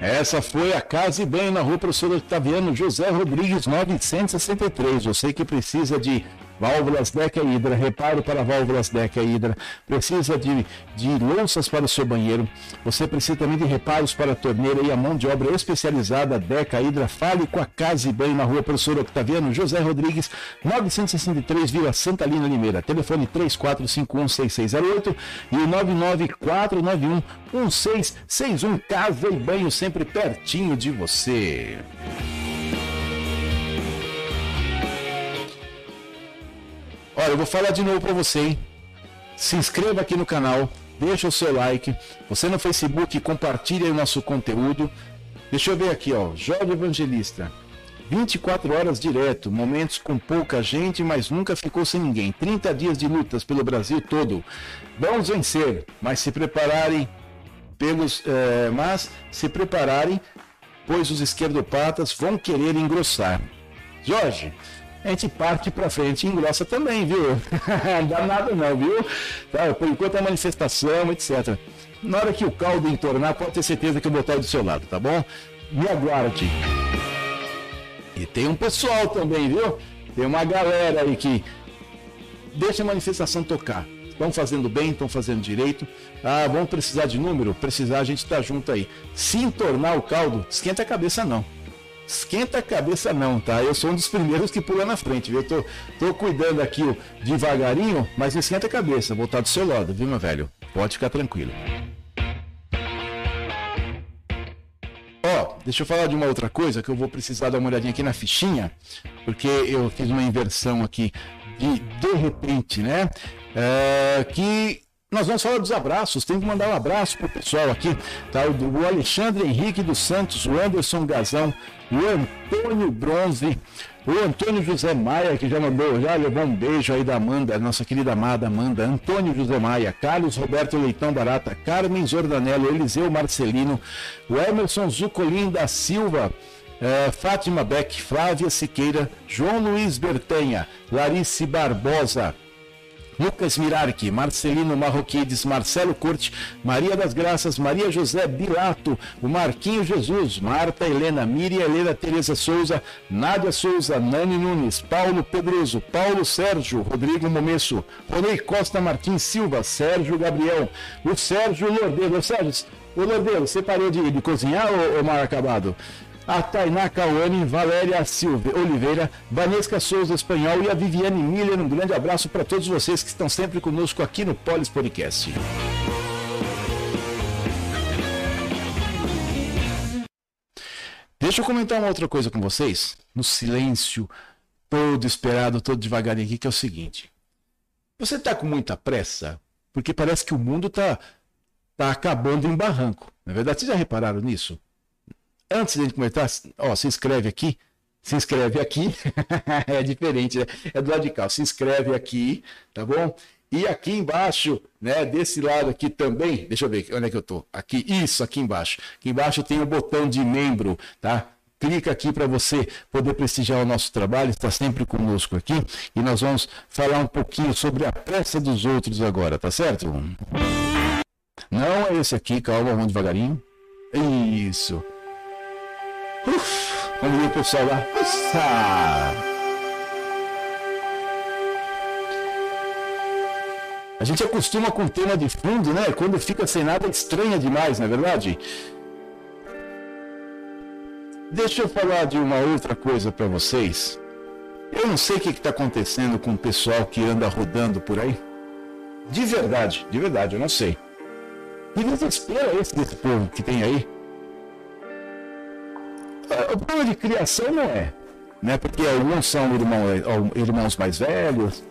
Essa foi a Casa e Banho na rua Professor Octaviano José Rodrigues 963. Você que precisa de válvulas Deca Hidra, reparo para válvulas Deca Hidra, precisa de, de louças para o seu banheiro, você precisa também de reparos para a torneira e a mão de obra especializada Deca Hidra, fale com a Casa e Banho na rua Professor Octaviano José Rodrigues, 963 Vila Santa Lina Limeira, telefone 34516608 e o 994911661, Casa e Banho sempre pertinho de você. Olha, eu vou falar de novo para você, hein? Se inscreva aqui no canal, deixa o seu like. Você no Facebook, compartilha o nosso conteúdo. Deixa eu ver aqui, ó. Jorge Evangelista. 24 horas direto, momentos com pouca gente, mas nunca ficou sem ninguém. 30 dias de lutas pelo Brasil todo. Vamos vencer, mas se prepararem pelos, é, mas se prepararem, pois os esquerdopatas vão querer engrossar. Jorge, a gente parte para frente e engrossa também, viu? dá nada não, viu? Tá, por enquanto é manifestação, etc. Na hora que o caldo entornar, pode ter certeza que eu vou estar do seu lado, tá bom? Me aguarde. E tem um pessoal também, viu? Tem uma galera aí que deixa a manifestação tocar. Estão fazendo bem, estão fazendo direito. Ah, vamos precisar de número? Precisar, a gente está junto aí. Se entornar o caldo, esquenta a cabeça não. Esquenta a cabeça não, tá? Eu sou um dos primeiros que pula na frente, viu? Eu tô, tô cuidando aqui devagarinho, mas esquenta a cabeça, vou estar do seu lado, viu, meu velho? Pode ficar tranquilo. Ó, deixa eu falar de uma outra coisa que eu vou precisar dar uma olhadinha aqui na fichinha, porque eu fiz uma inversão aqui de de repente, né? É, que nós vamos falar dos abraços. Tem que mandar um abraço pro pessoal aqui, tá? O, Alexandre Henrique dos Santos, o Anderson Gazão, o Antônio Bronze, o Antônio José Maia, que já mandou, já levou um beijo aí da Amanda, nossa querida amada Amanda, Antônio José Maia, Carlos Roberto Leitão Barata, Carmen Zordanello, Eliseu Marcelino, o Emerson Zucolin da Silva, eh, Fátima Beck, Flávia Siqueira, João Luiz Bertanha, Larice Barbosa, Lucas Mirarque, Marcelino Marroquides, Marcelo Curte, Maria das Graças, Maria José Bilato, o Marquinho Jesus, Marta Helena, Miriam Helena Tereza Souza, Nádia Souza, Nani Nunes, Paulo Pedroso, Paulo Sérgio, Rodrigo Momesso, Ronei Costa Martins Silva, Sérgio Gabriel, o Sérgio Lordeiro. Sérgio, ô Lordeiro, você parou de, de cozinhar ou, ou mal acabado? A Tainá Cauane, Valéria Silva, Oliveira, Vanesca Souza Espanhol e a Viviane Miller. Um grande abraço para todos vocês que estão sempre conosco aqui no Polis Podcast. Deixa eu comentar uma outra coisa com vocês, no silêncio todo esperado, todo devagarinho aqui, que é o seguinte. Você está com muita pressa? Porque parece que o mundo está tá acabando em barranco. Na é verdade, vocês já repararam nisso? Antes de começar, ó, se inscreve aqui. Se inscreve aqui. é diferente, né? É do lado de cá. Se inscreve aqui, tá bom? E aqui embaixo, né, desse lado aqui também, deixa eu ver onde é que eu tô. Aqui, isso, aqui embaixo. Aqui embaixo tem o botão de membro, tá? Clica aqui para você poder prestigiar o nosso trabalho, está sempre conosco aqui e nós vamos falar um pouquinho sobre a pressa dos outros agora, tá certo? Não é esse aqui, calma, vamos devagarinho. Isso. Uf, ver o pessoal lá. Nossa! A gente acostuma com o tema de fundo, né? Quando fica sem nada, estranha demais, não é verdade? Deixa eu falar de uma outra coisa para vocês. Eu não sei o que está acontecendo com o pessoal que anda rodando por aí. De verdade, de verdade, eu não sei. Que desespero é esse desse povo que tem aí? O problema de criação não é, né? Porque alguns são irmãos, irmãos mais velhos,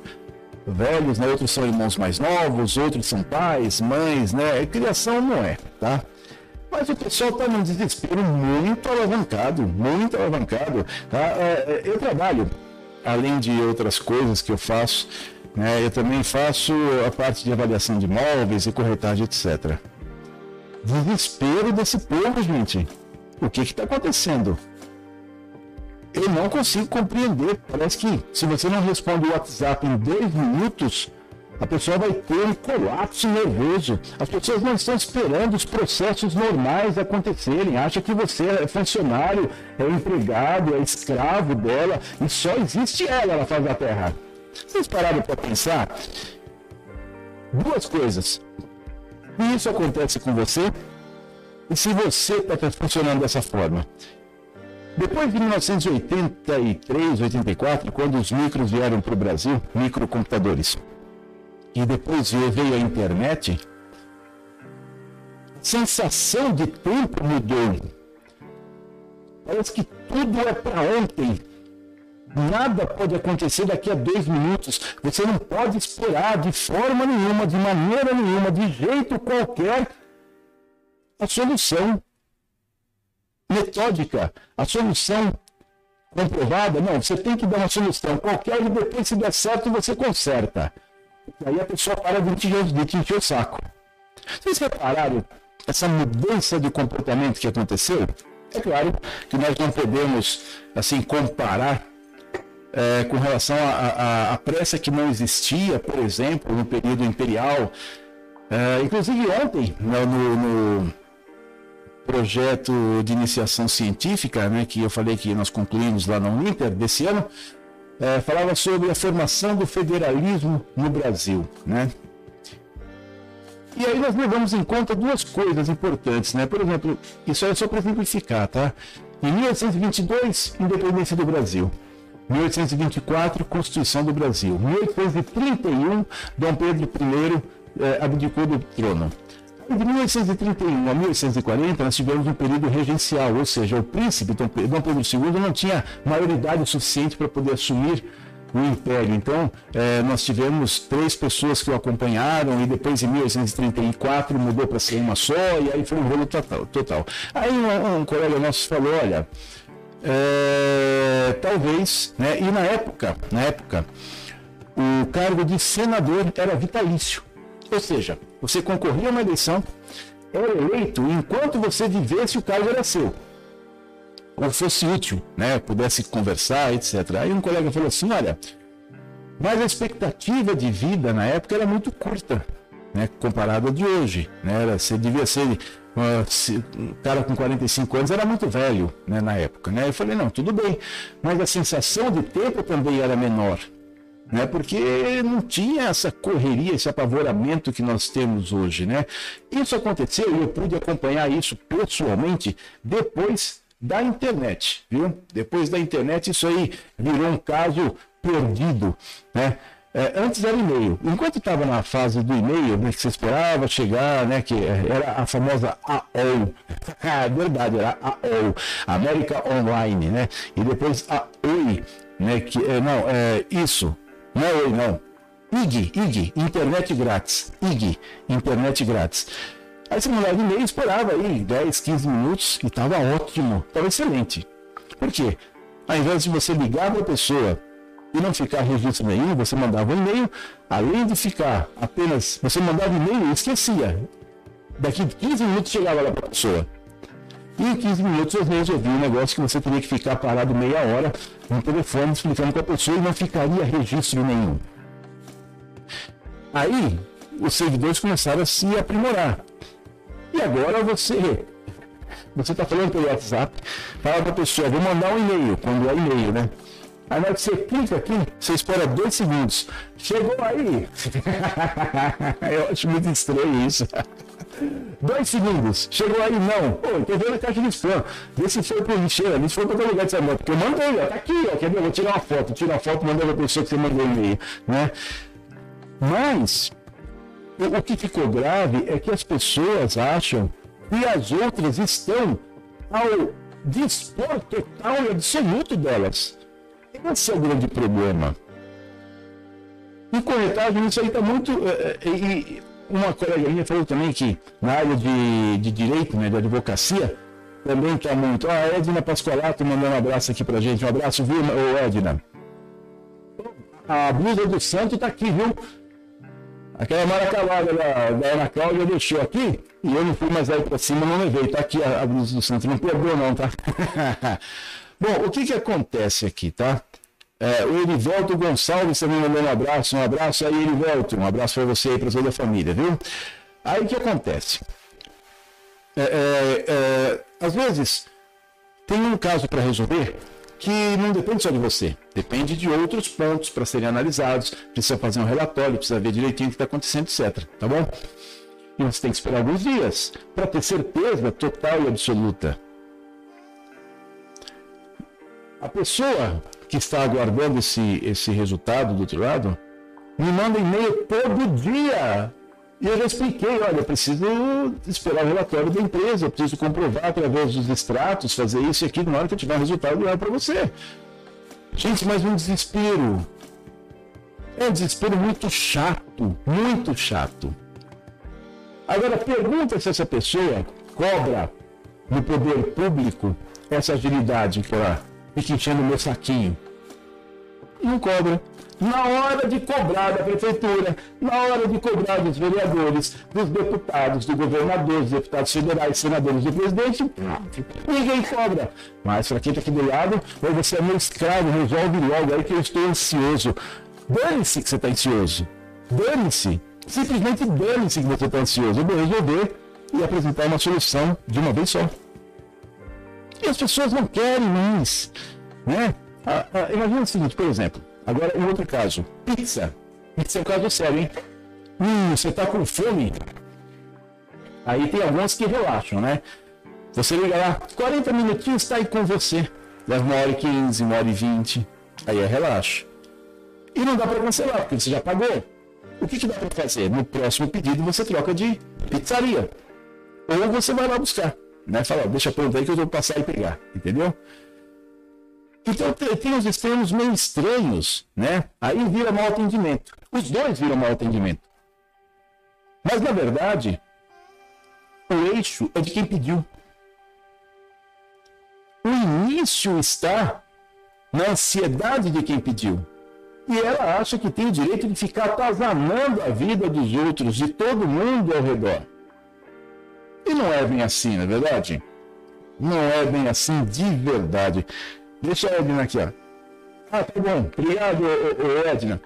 velhos, né? Outros são irmãos mais novos, outros são pais, mães, né? criação não é, tá? Mas o pessoal está num desespero muito alavancado, muito alavancado, tá? É, é, eu trabalho, além de outras coisas que eu faço, né? Eu também faço a parte de avaliação de imóveis e corretagem, etc. Desespero desse povo, gente o que está acontecendo? Eu não consigo compreender. Parece que se você não responde o WhatsApp em dois minutos, a pessoa vai ter um colapso nervoso. As pessoas não estão esperando os processos normais acontecerem. Acha que você é funcionário, é empregado, é escravo dela e só existe ela na face da Terra. Vocês pararam para pensar? Duas coisas. E isso acontece com você e se você está funcionando dessa forma? Depois de 1983, 84, quando os micros vieram para o Brasil, microcomputadores, e depois veio a internet, a sensação de tempo mudou. Parece que tudo é para ontem. Nada pode acontecer daqui a dois minutos. Você não pode esperar de forma nenhuma, de maneira nenhuma, de jeito qualquer, a solução metódica, a solução comprovada. Não, você tem que dar uma solução qualquer e depois, se der certo, você conserta. E aí a pessoa para de te, de encher o saco. Vocês repararam essa mudança de comportamento que aconteceu? É claro que nós não podemos assim comparar é, com relação à pressa que não existia, por exemplo, no período imperial. É, inclusive ontem, no, no projeto de iniciação científica, né, que eu falei que nós concluímos lá na Uninter desse ano, é, falava sobre a formação do federalismo no Brasil, né? E aí nós levamos em conta duas coisas importantes, né? Por exemplo, isso é só para simplificar, tá? Em 1822, independência do Brasil. 1824, Constituição do Brasil. 1831, Dom Pedro I eh, abdicou do trono. De 1831 a 1840, nós tivemos um período regencial, ou seja, o príncipe Dom Pe- Dom Pedro II não tinha maioridade suficiente para poder assumir o império. Então, eh, nós tivemos três pessoas que o acompanharam, e depois, em 1834, mudou para ser uma só, e aí foi um rolo total. total. Aí, um, um colega nosso falou: olha, eh, talvez, né? E na época, na época, o cargo de senador era vitalício. Ou seja, você concorria a uma eleição, era eleito, enquanto você vivesse, o cargo era seu. Ou fosse útil, né? Pudesse conversar, etc. Aí um colega falou assim: olha, mas a expectativa de vida na época era muito curta, né? Comparada de hoje, né? Era, você devia ser. ah, um cara com 45 anos era muito velho né, na época. Né? Eu falei, não, tudo bem. Mas a sensação de tempo também era menor né? Porque não tinha essa correria, esse apavoramento que nós temos hoje, né? Isso aconteceu e eu pude acompanhar isso pessoalmente depois da internet, viu? Depois da internet isso aí virou um caso perdido, né? É, antes era e-mail. Enquanto estava na fase do e-mail, né, que você esperava chegar, né, que era a famosa AOL. É verdade, era AOL, América Online, né? E depois a OI, né, que é, não, é isso. Não é Oi, não. IG, IG, internet grátis. IG, internet grátis. Aí você mandava e-mail, esperava aí 10, 15 minutos e estava ótimo, estava excelente. Por quê? Ao invés de você ligar para a pessoa e não ficar registro nenhum, você mandava um e-mail, além de ficar apenas, você mandava e-mail e esquecia. Daqui 15 minutos chegava lá para a pessoa. E em 15 minutos eu resolvi um negócio que você teria que ficar parado meia hora no telefone explicando com a pessoa e não ficaria registro nenhum. Aí os servidores começaram a se aprimorar. E agora você você está falando pelo WhatsApp, fala para a pessoa, vou mandar um e-mail, quando é e-mail, né? Aí na hora que você clica aqui, você espera dois segundos. Chegou aí! Eu acho muito estranho isso. Dois segundos. Chegou aí, não. Pô, vendo a caixa de spam. Vê se foi pro lixeiro ali, se foi outro lugar dessa moto. Porque eu mandei, ó. Tá aqui, ó. Quer ver? Eu vou tirar uma foto. Tira uma foto, manda pra pessoa que você mandou o e-mail, né? Mas, o, que ficou grave é que as pessoas acham que as outras estão ao dispor total e absoluto delas. Esse é o grande problema. E corretagem, isso aí está muito. eh, eh, E uma colega minha falou também que na área de, de direito, né, de advocacia, também está muito. Ah, a Edna Pascolato mandou um abraço aqui pra gente. Um abraço, viu, Edna? A blusa do santo está aqui, viu? Aquela mara calada da, da Ana Cláudia deixou aqui e eu não fui mais aí para cima, não levei. Tá aqui a, a blusa do santo, não perdeu não, tá? Bom, o que que acontece aqui, tá? É, o Erivelto Gonçalves também mandou um abraço, um abraço aí, Erivelto, um abraço para você e para toda a família, viu? Aí o que acontece? É, é, é, às vezes, tem um caso para resolver que não depende só de você, depende de outros pontos para serem analisados, precisa fazer um relatório, precisa ver direitinho o que está acontecendo, etc. Tá bom? E você tem que esperar alguns dias para ter certeza total e absoluta. A pessoa que está aguardando esse, esse resultado do outro lado me manda e-mail todo dia. E eu já expliquei, olha, preciso esperar o relatório da empresa, preciso comprovar através dos extratos, fazer isso e aquilo, na hora que eu tiver o resultado, eu para você. Gente, mas um desespero. É um desespero muito chato, muito chato. Agora, pergunta se essa pessoa cobra no poder público essa agilidade que ela fica enchendo o meu saquinho. Não cobra. Na hora de cobrar da prefeitura, na hora de cobrar dos vereadores, dos deputados, do governador, dos deputados federais, senadores e presidente, ninguém cobra. Mas para quem está aqui do lado, ou você é meu escravo, resolve logo aí que eu estou ansioso. Dane-se que você está ansioso. Dane-se. Simplesmente dane-se que você está ansioso. Eu vou resolver e apresentar uma solução de uma vez só. E as pessoas não querem isso. Né? Ah, ah, imagina o seguinte, por exemplo, agora um outro caso. Pizza. Pizza é um caso sério, hein? Hum, você está com fome? Aí tem alguns que relaxam, né? Você liga lá, 40 minutinhos está aí com você. Leva uma hora e 15, uma hora e 20. Aí é relaxo. E não dá para cancelar, porque você já pagou. O que, que dá para fazer? No próximo pedido você troca de pizzaria. Ou você vai lá buscar. Né? Fala, deixa pronto aí que eu vou passar e pegar. Entendeu? Então tem, tem os extremos meio estranhos, né? Aí vira mau atendimento. Os dois viram mau atendimento. Mas na verdade, o eixo é de quem pediu. O início está na ansiedade de quem pediu. E ela acha que tem o direito de ficar atazanando a vida dos outros, de todo mundo ao redor. E não é bem assim, não é verdade? Não é bem assim de verdade. Deixa a Edna aqui, ó. Ah, tá bom. Obrigado, ô, ô, Edna.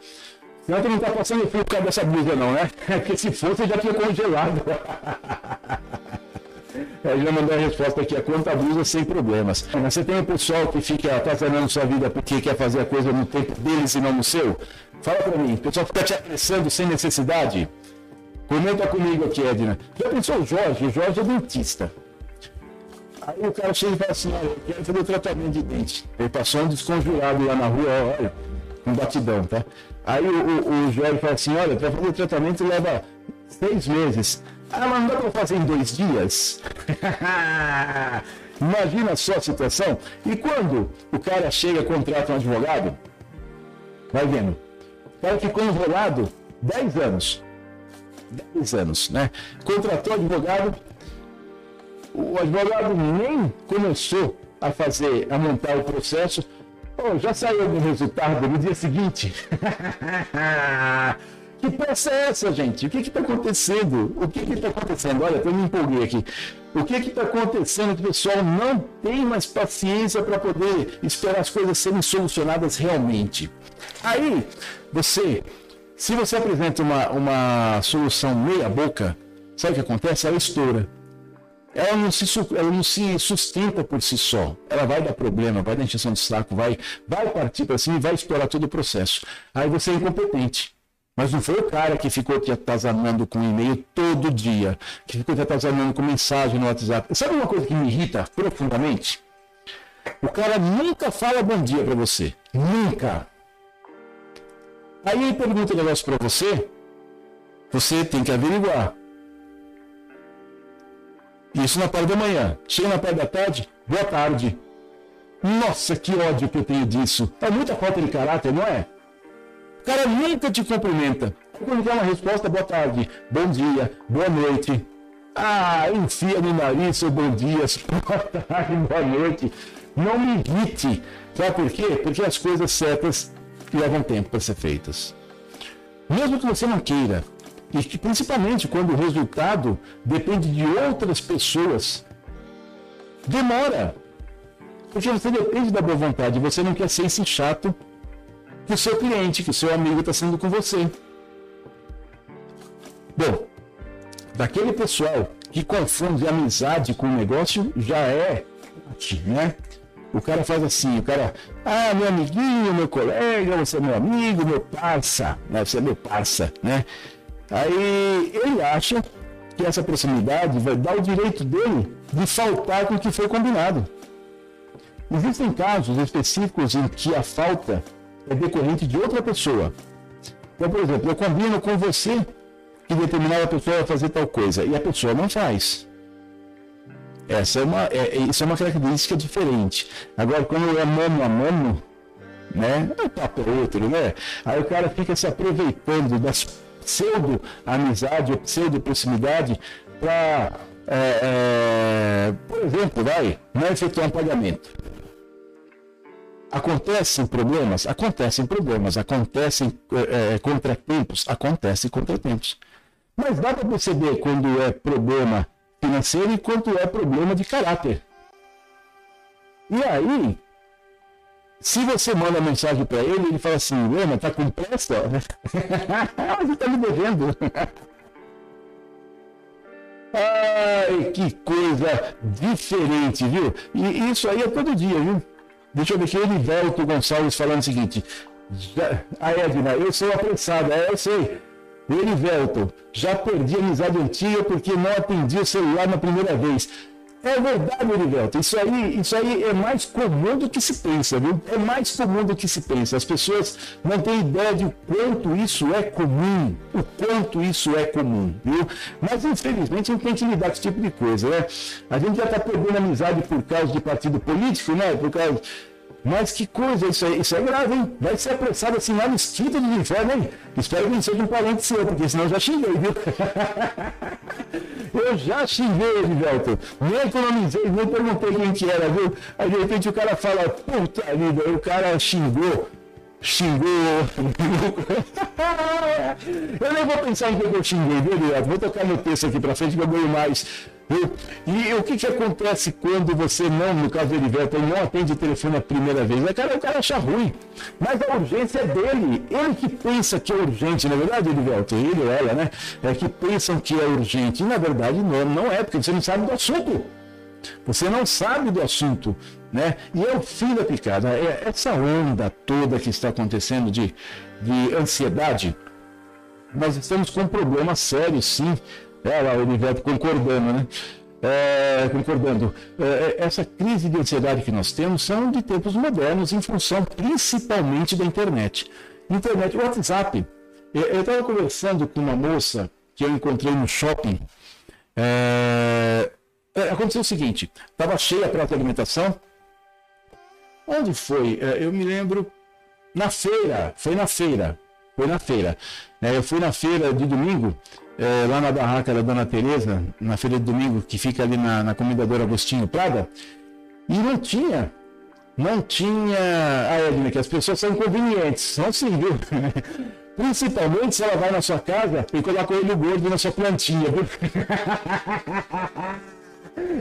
Senão não tá passando frio por causa dessa blusa, não, né? Porque se fosse, já tinha congelado. Ele já mandou a resposta aqui, a conta blusa sem problemas. Mas você tem um pessoal que fica atazanando sua vida porque quer fazer a coisa no tempo deles e não no seu? Fala pra mim, o pessoal fica te apressando sem necessidade? Comenta comigo aqui, Edna. Já pensou o Jorge? O Jorge é dentista. Aí o cara chega e fala assim, olha, eu quero fazer tratamento de dente. Ele passou um desconjurado lá na rua, olha, um batidão, tá? Aí o, o, o Jorge fala assim, olha, para fazer tratamento leva seis meses. Ah, mas não dá para fazer em dois dias? Imagina só a situação. E quando o cara chega, contrata um advogado, vai vendo, o cara ficou enrolado 10 anos. 10 anos, né? Contratou advogado, o advogado nem começou a fazer, a montar o processo, oh, já saiu algum resultado no dia seguinte. que peça é essa, gente? O que está acontecendo? O que está acontecendo? Olha, eu me empolguei aqui. O que está acontecendo? Que o pessoal não tem mais paciência para poder esperar as coisas serem solucionadas realmente. Aí, você, se você apresenta uma, uma solução meia boca, sabe o que acontece? Ela estoura ela não, se, ela não se sustenta por si só. Ela vai dar problema, vai dar injeção de saco, vai, vai partir para cima e vai explorar todo o processo. Aí você é incompetente. Mas não foi o cara que ficou te atazanando com e-mail todo dia, que ficou te atazanando com mensagem no WhatsApp. Sabe uma coisa que me irrita profundamente? O cara nunca fala bom dia para você. Nunca. Aí ele pergunta um negócio para você, você tem que averiguar. Isso na parte da manhã. Chega na parte da tarde, boa tarde. Nossa, que ódio que eu tenho disso. É muita falta de caráter, não é? O cara nunca te cumprimenta. Quando quer uma resposta, boa tarde, bom dia, boa noite. Ah, enfia no nariz seu bom dia, boa tarde, boa noite. Não me irrite. Sabe por quê? Porque as coisas certas levam tempo para ser feitas. Mesmo que você não queira, e que, principalmente quando o resultado depende de outras pessoas, demora. Porque você depende da boa vontade, você não quer ser esse chato que o seu cliente, que o seu amigo está sendo com você. Bom, daquele pessoal que confunde amizade com negócio, já é, né? O cara faz assim, o cara, ah, meu amiguinho, meu colega, você é meu amigo, meu parça, né? Você é meu parça, né? Aí ele acha que essa proximidade vai dar o direito dele de faltar com o que foi combinado. Existem casos específicos em que a falta é decorrente de outra pessoa. Então, por exemplo, eu combino com você que determinada pessoa vai fazer tal coisa e a pessoa não faz. Essa é uma, é, isso é uma característica diferente. Agora, quando é mano a mano, né? O papo é outro, né? Aí o cara fica se aproveitando das pseudo-amizade ou pseudo-proximidade para, é, é, por exemplo, vai, não efetuar um pagamento. Acontecem problemas? Acontecem problemas, acontecem é, é contratempos, acontecem contratempos. Mas dá para perceber quando é problema financeiro e quando é problema de caráter. E aí, se você manda mensagem para ele, ele fala assim, Lema, tá com pressa? você tá me devendo. Ai, que coisa diferente, viu? E isso aí é todo dia, viu? Deixa eu ver aqui, Elivelto Gonçalves falando o seguinte. A Edna, eu sou apressado, é, eu sei. Elivelto, já perdi a amizade antiga porque não atendi o celular na primeira vez. É verdade, Erivelto. Isso aí, isso aí é mais comum do que se pensa, viu? É mais comum do que se pensa. As pessoas não têm ideia de quanto isso é comum, o quanto isso é comum, viu? Mas infelizmente a gente tem que lidar com esse tipo de coisa, né? A gente já está perdendo amizade por causa de partido político, né? Por causa mas que coisa, isso é, isso é grave, hein? Vai ser apressado assim lá nos quintos do inferno, hein? Espero que não seja um parente seu, porque senão eu já xinguei, viu? eu já xinguei, Edivelto. Nem economizei, nem perguntei quem que era, viu? Aí de repente o cara fala, puta vida, o cara xingou xingou. eu nem vou pensar em que eu xinguei, viu? Vou tocar meu texto aqui para frente que eu ganho mais. E o que, que acontece quando você não, no caso do Heriberto, ele não atende o telefone a primeira vez? O cara, o cara acha ruim. Mas a urgência é dele. Ele que pensa que é urgente, na é verdade, Heriberto? Ele ou ela, né? É que pensam que é urgente. E na verdade não, não é, porque você não sabe do assunto. Você não sabe do assunto, né? E é o fim da picada. É essa onda toda que está acontecendo de, de ansiedade. Nós estamos com um problema sério, sim. É lá o Oliveto concordando, né? É, concordando. É, essa crise de ansiedade que nós temos são de tempos modernos, em função principalmente da internet. Internet, WhatsApp. Eu estava conversando com uma moça que eu encontrei no shopping. É, é, aconteceu o seguinte: estava cheia a praça de alimentação. Onde foi? É, eu me lembro na feira. Foi na feira. Foi na feira. É, eu fui na feira de domingo, é, lá na barraca da Dona Tereza, na feira de domingo, que fica ali na, na Comendadora Agostinho Prada, e não tinha. Não tinha. A Edna, que as pessoas são inconvenientes. São sim, viu? Principalmente se ela vai na sua casa e coloca o olho gordo na sua plantinha?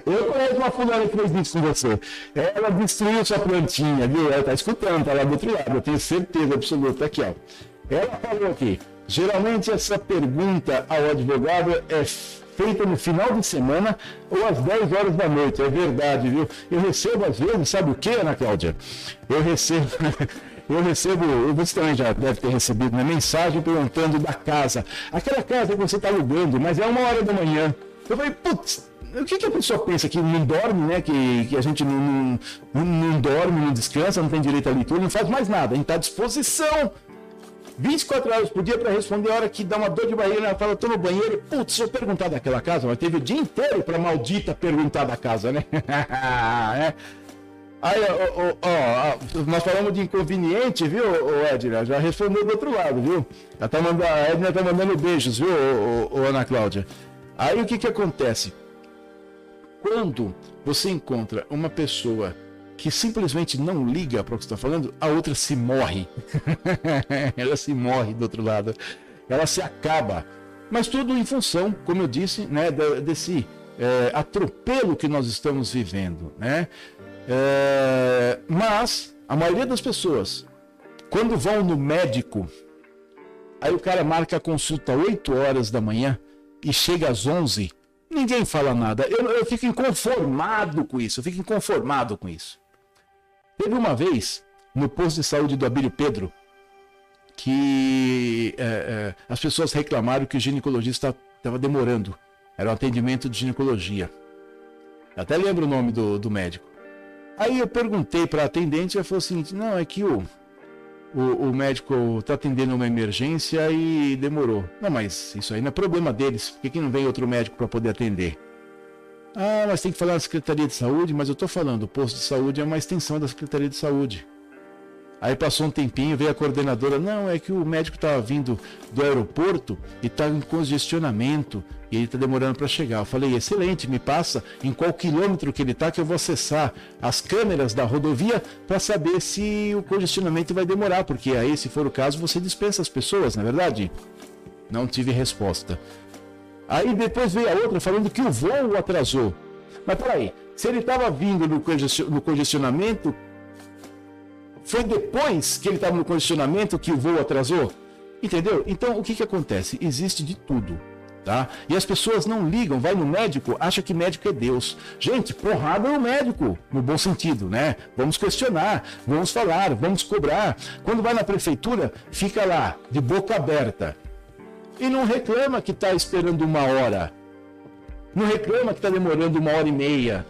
Eu conheço uma fulana que fez isso com você. Ela destruiu sua plantinha, viu? Ela tá escutando, tá lá do outro lado, eu tenho certeza absoluta. Aqui, ó. Ela falou aqui. Geralmente essa pergunta ao advogado é feita no final de semana ou às 10 horas da noite. É verdade, viu? Eu recebo às vezes, sabe o que, Ana Cláudia? Eu recebo. Eu recebo, você também já deve ter recebido uma mensagem perguntando da casa. Aquela casa que você está alugando, mas é uma hora da manhã. Eu falei, putz, o que, que, a pessoa pensa? Que não dorme, né? Que, que a gente não, não, não, dorme, não descansa, não tem direito à leitura, não faz mais nada. A gente está à disposição 24 horas por dia para responder a hora que dá uma dor de barriga, ela fala, tô no banheiro, putz, se eu perguntar daquela casa, mas teve o dia inteiro para maldita perguntar da casa, né? é. Aí, ó, ó, ó, nós falamos de inconveniente, viu, Edna? Já respondeu do outro lado, viu? Ela tá mandando, a Edna tá mandando beijos, viu, Ana Cláudia? Aí o que que acontece? Quando você encontra uma pessoa que simplesmente não liga para o que está falando, a outra se morre. Ela se morre do outro lado. Ela se acaba. Mas tudo em função, como eu disse, né, desse é, atropelo que nós estamos vivendo. Né? É, mas a maioria das pessoas, quando vão no médico, aí o cara marca a consulta 8 horas da manhã e chega às 11 Ninguém fala nada. Eu, eu fico inconformado com isso. Eu fico inconformado com isso. Teve uma vez, no posto de saúde do Abílio Pedro, que é, é, as pessoas reclamaram que o ginecologista estava demorando. Era um atendimento de ginecologia. Eu até lembro o nome do, do médico. Aí eu perguntei para a atendente e ela falou o seguinte: não, é que o, o, o médico está atendendo uma emergência e demorou. Não, mas isso aí não é problema deles. Por que, que não vem outro médico para poder atender? Ah, mas tem que falar na Secretaria de Saúde, mas eu estou falando, o posto de saúde é uma extensão da Secretaria de Saúde. Aí passou um tempinho, veio a coordenadora, não, é que o médico estava vindo do aeroporto e está em congestionamento e ele está demorando para chegar. Eu falei, excelente, me passa em qual quilômetro que ele está que eu vou acessar as câmeras da rodovia para saber se o congestionamento vai demorar, porque aí, se for o caso, você dispensa as pessoas, não é verdade? Não tive resposta. Aí depois veio a outra falando que o voo atrasou. Mas peraí, se ele estava vindo no congestionamento, foi depois que ele estava no condicionamento que o voo atrasou? Entendeu? Então, o que, que acontece? Existe de tudo. Tá? E as pessoas não ligam, vai no médico, acha que médico é Deus. Gente, porrada no médico, no bom sentido, né? Vamos questionar, vamos falar, vamos cobrar. Quando vai na prefeitura, fica lá, de boca aberta. E não reclama que está esperando uma hora. Não reclama que está demorando uma hora e meia.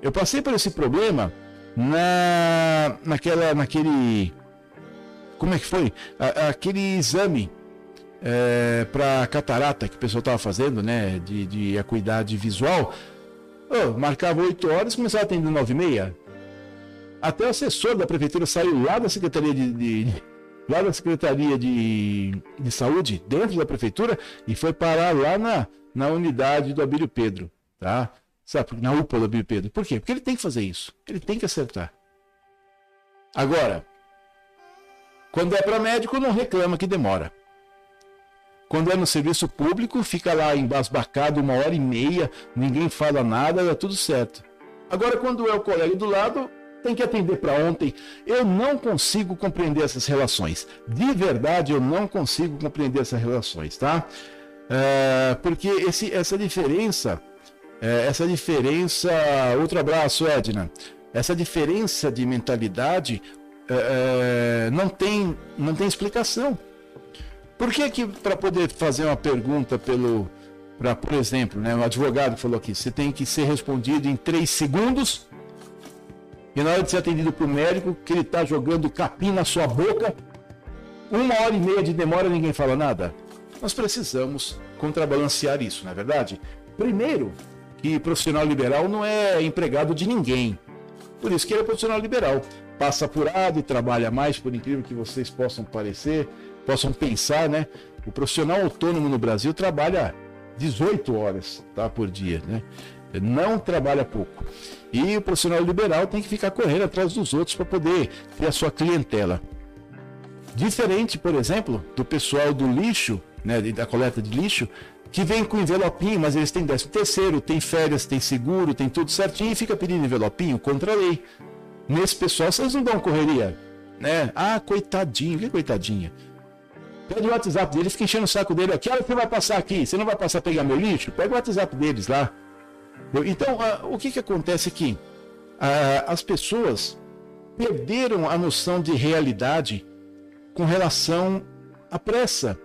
Eu passei por esse problema na, naquela, naquele, como é que foi? A- aquele exame é, para catarata que o pessoal estava fazendo, né, de, de acuidade visual. Ô, marcava 8 horas, começava a atender 9 e meia. Até o assessor da prefeitura saiu lá da secretaria de, de- lá da secretaria de, de saúde dentro da prefeitura e foi parar lá na, na unidade do Abílio Pedro, tá? Sabe, na UPA do Abílio Pedro. Por quê? Porque ele tem que fazer isso. Ele tem que acertar. Agora, quando é para médico, não reclama que demora. Quando é no serviço público, fica lá embasbacado uma hora e meia, ninguém fala nada, dá tudo certo. Agora, quando é o colega do lado, tem que atender para ontem. Eu não consigo compreender essas relações. De verdade, eu não consigo compreender essas relações, tá? É, porque esse, essa diferença, é, essa diferença. Outro abraço, Edna. Essa diferença de mentalidade é, é, não, tem, não tem explicação. Por que que para poder fazer uma pergunta pelo, pra, por exemplo, né, o advogado falou aqui, você tem que ser respondido em três segundos e na hora de ser atendido o médico, que ele está jogando capim na sua boca, uma hora e meia de demora ninguém fala nada. Nós precisamos contrabalancear isso, não é verdade? Primeiro, que profissional liberal não é empregado de ninguém. Por isso que ele é profissional liberal. Passa apurado e trabalha mais, por incrível que vocês possam parecer, possam pensar, né? O profissional autônomo no Brasil trabalha 18 horas tá, por dia, né? Não trabalha pouco. E o profissional liberal tem que ficar correndo atrás dos outros para poder ter a sua clientela. Diferente, por exemplo, do pessoal do lixo, né, da coleta de lixo, que vem com envelopinho, mas eles têm 13 terceiro, tem férias, tem seguro, tem tudo certinho e fica pedindo envelopinho contra a lei. Nesse pessoal, vocês não dão correria, né? Ah, coitadinho, que coitadinha. Pede o WhatsApp dele, fica enchendo o saco dele. Que hora você vai passar aqui? Você não vai passar a pegar meu lixo? Pega o WhatsApp deles lá. Então, ah, o que, que acontece aqui? Ah, as pessoas perderam a noção de realidade com relação à pressa.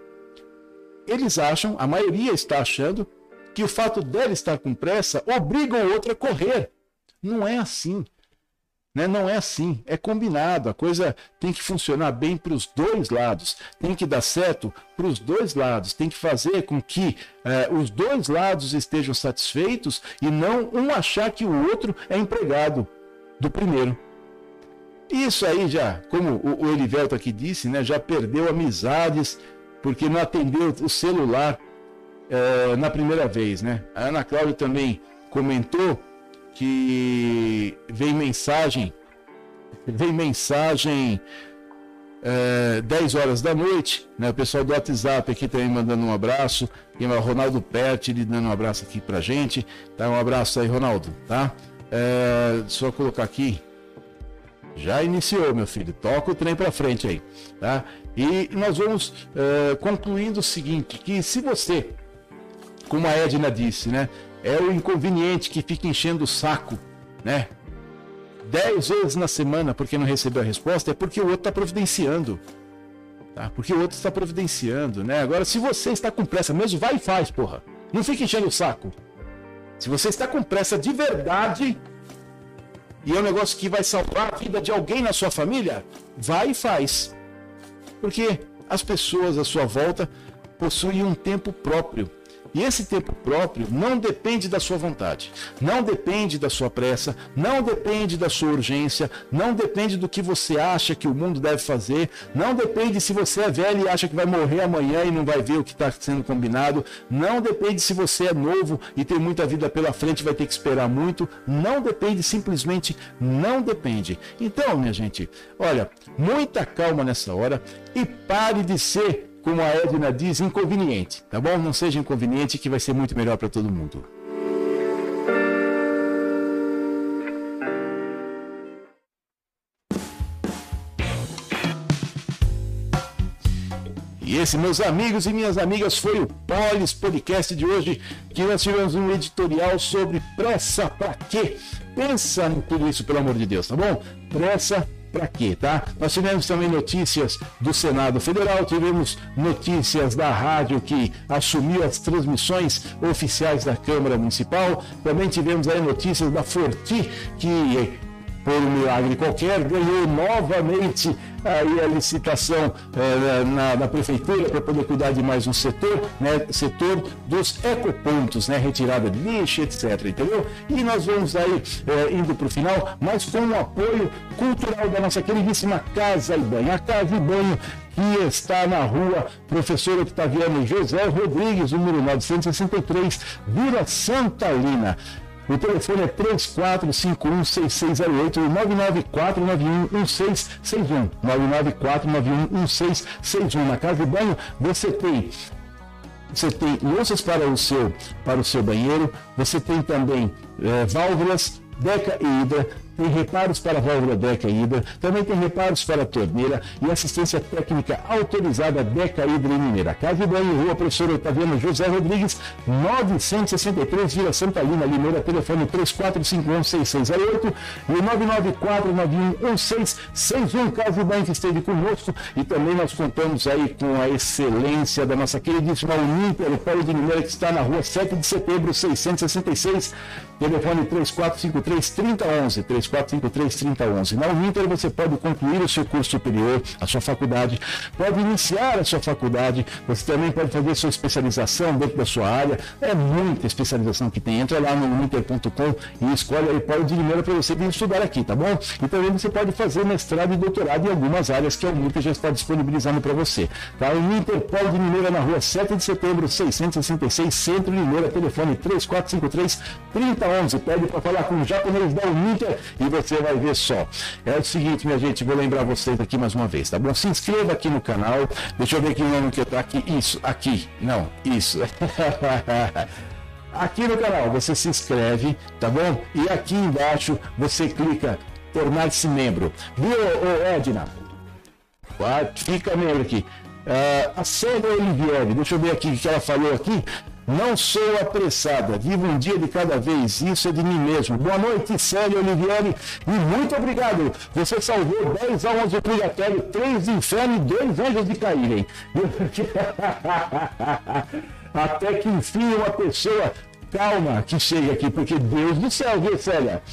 Eles acham, a maioria está achando, que o fato dela estar com pressa obriga o outro a correr. Não é assim. Né? Não é assim. É combinado. A coisa tem que funcionar bem para os dois lados. Tem que dar certo para os dois lados. Tem que fazer com que eh, os dois lados estejam satisfeitos e não um achar que o outro é empregado do primeiro. Isso aí já, como o, Elivelto aqui disse, né, já perdeu amizades porque não atendeu o celular eh, na primeira vez, né? A Ana Cláudia também comentou que vem mensagem, vem mensagem é, 10 horas da noite, né? O pessoal do WhatsApp aqui também mandando um abraço, e o Ronaldo Perti ele dando um abraço aqui pra gente, tá? Um abraço aí, Ronaldo, tá? É, só colocar aqui, já iniciou, meu filho. Toca o trem para frente aí, tá? E nós vamos eh, concluindo o seguinte, que se você, como a Edna disse, né, é o inconveniente que fica enchendo o saco, né? Dez vezes na semana porque não recebeu a resposta, é porque o outro está providenciando. Tá? Porque o outro está providenciando, né? Agora, se você está com pressa mesmo, vai e faz, porra. Não fica enchendo o saco. Se você está com pressa de verdade, e é um negócio que vai salvar a vida de alguém na sua família, vai e faz. Porque as pessoas à sua volta possuem um tempo próprio. E esse tempo próprio não depende da sua vontade, não depende da sua pressa, não depende da sua urgência, não depende do que você acha que o mundo deve fazer, não depende se você é velho e acha que vai morrer amanhã e não vai ver o que está sendo combinado, não depende se você é novo e tem muita vida pela frente e vai ter que esperar muito, não depende, simplesmente não depende. Então, minha gente, olha, muita calma nessa hora e pare de ser como a Edna diz, inconveniente, tá bom? Não seja inconveniente que vai ser muito melhor para todo mundo. E esse, meus amigos e minhas amigas, foi o Polis Podcast de hoje, que nós tivemos um editorial sobre pressa pra quê? Pensa em tudo isso, pelo amor de Deus, tá bom? Pressa para quê, tá? Nós tivemos também notícias do Senado Federal, tivemos notícias da rádio que assumiu as transmissões oficiais da Câmara Municipal, também tivemos aí notícias da Forti, que por um milagre qualquer, ganhou novamente aí a licitação eh, na, na, prefeitura para poder cuidar de mais um setor, né, setor dos ecopontos, né, retirada de lixo, etc, entendeu? E nós vamos aí eh, indo para o final, mas com o apoio cultural da nossa queridíssima Casa e Banho. A Casa e Banho que está na rua Professor Octaviano José Rodrigues, número 963, Vila Santa Lina. O telefone é 34516608 e 994911661. 994911661. Na casa de banho você tem você tem louças para o seu para o seu banheiro, você tem também é, válvulas Deca e Hidra, tem reparos para a válvula Deca Hidra, também tem reparos para a torneira e assistência técnica autorizada Deca Hidra e Mineira. Casa Banho, Rua Professor Otaviano José Rodrigues, 963, Vila Santa Lina, Limeira, telefone 34516608 e 994911661. Casa Banho que esteve conosco e também nós contamos aí com a excelência da nossa queridíssima Uninter, o Paulo de Mineira que está na rua 7 de setembro, 666, telefone 3453 3011, 3453-3011. Na Uninter você pode concluir o seu curso superior, a sua faculdade, pode iniciar a sua faculdade, você também pode fazer sua especialização dentro da sua área. É muita especialização que tem. Entra lá no uninter.com e escolhe aí Paulo de Limeira para você vir estudar aqui, tá bom? E também você pode fazer mestrado e doutorado em algumas áreas que a Uninter já está disponibilizando para você. Tá? Uninter Paulo de Limeira na rua 7 de setembro, 666, Centro Limeira, telefone 3453 3011. Pede para falar com o japonês da Uninter e você vai ver só. É o seguinte, minha gente, vou lembrar vocês aqui mais uma vez, tá bom? Se inscreva aqui no canal. Deixa eu ver o nome que tá aqui. Isso, aqui. Não, isso. aqui no canal você se inscreve, tá bom? E aqui embaixo você clica tornar-se membro. Viu, ô, Edna? Fica membro aqui. Uh, a Sandra Olivieri, deixa eu ver aqui o que ela falou aqui. Não sou apressada, vivo um dia de cada vez, isso é de mim mesmo. Boa noite, Célia Olivieri, e muito obrigado. Você salvou 10 almas do purgatório, 3 de inferno e 2 anjos de caírem. Até que enfim uma pessoa calma que chega aqui, porque Deus do céu, viu, Célia?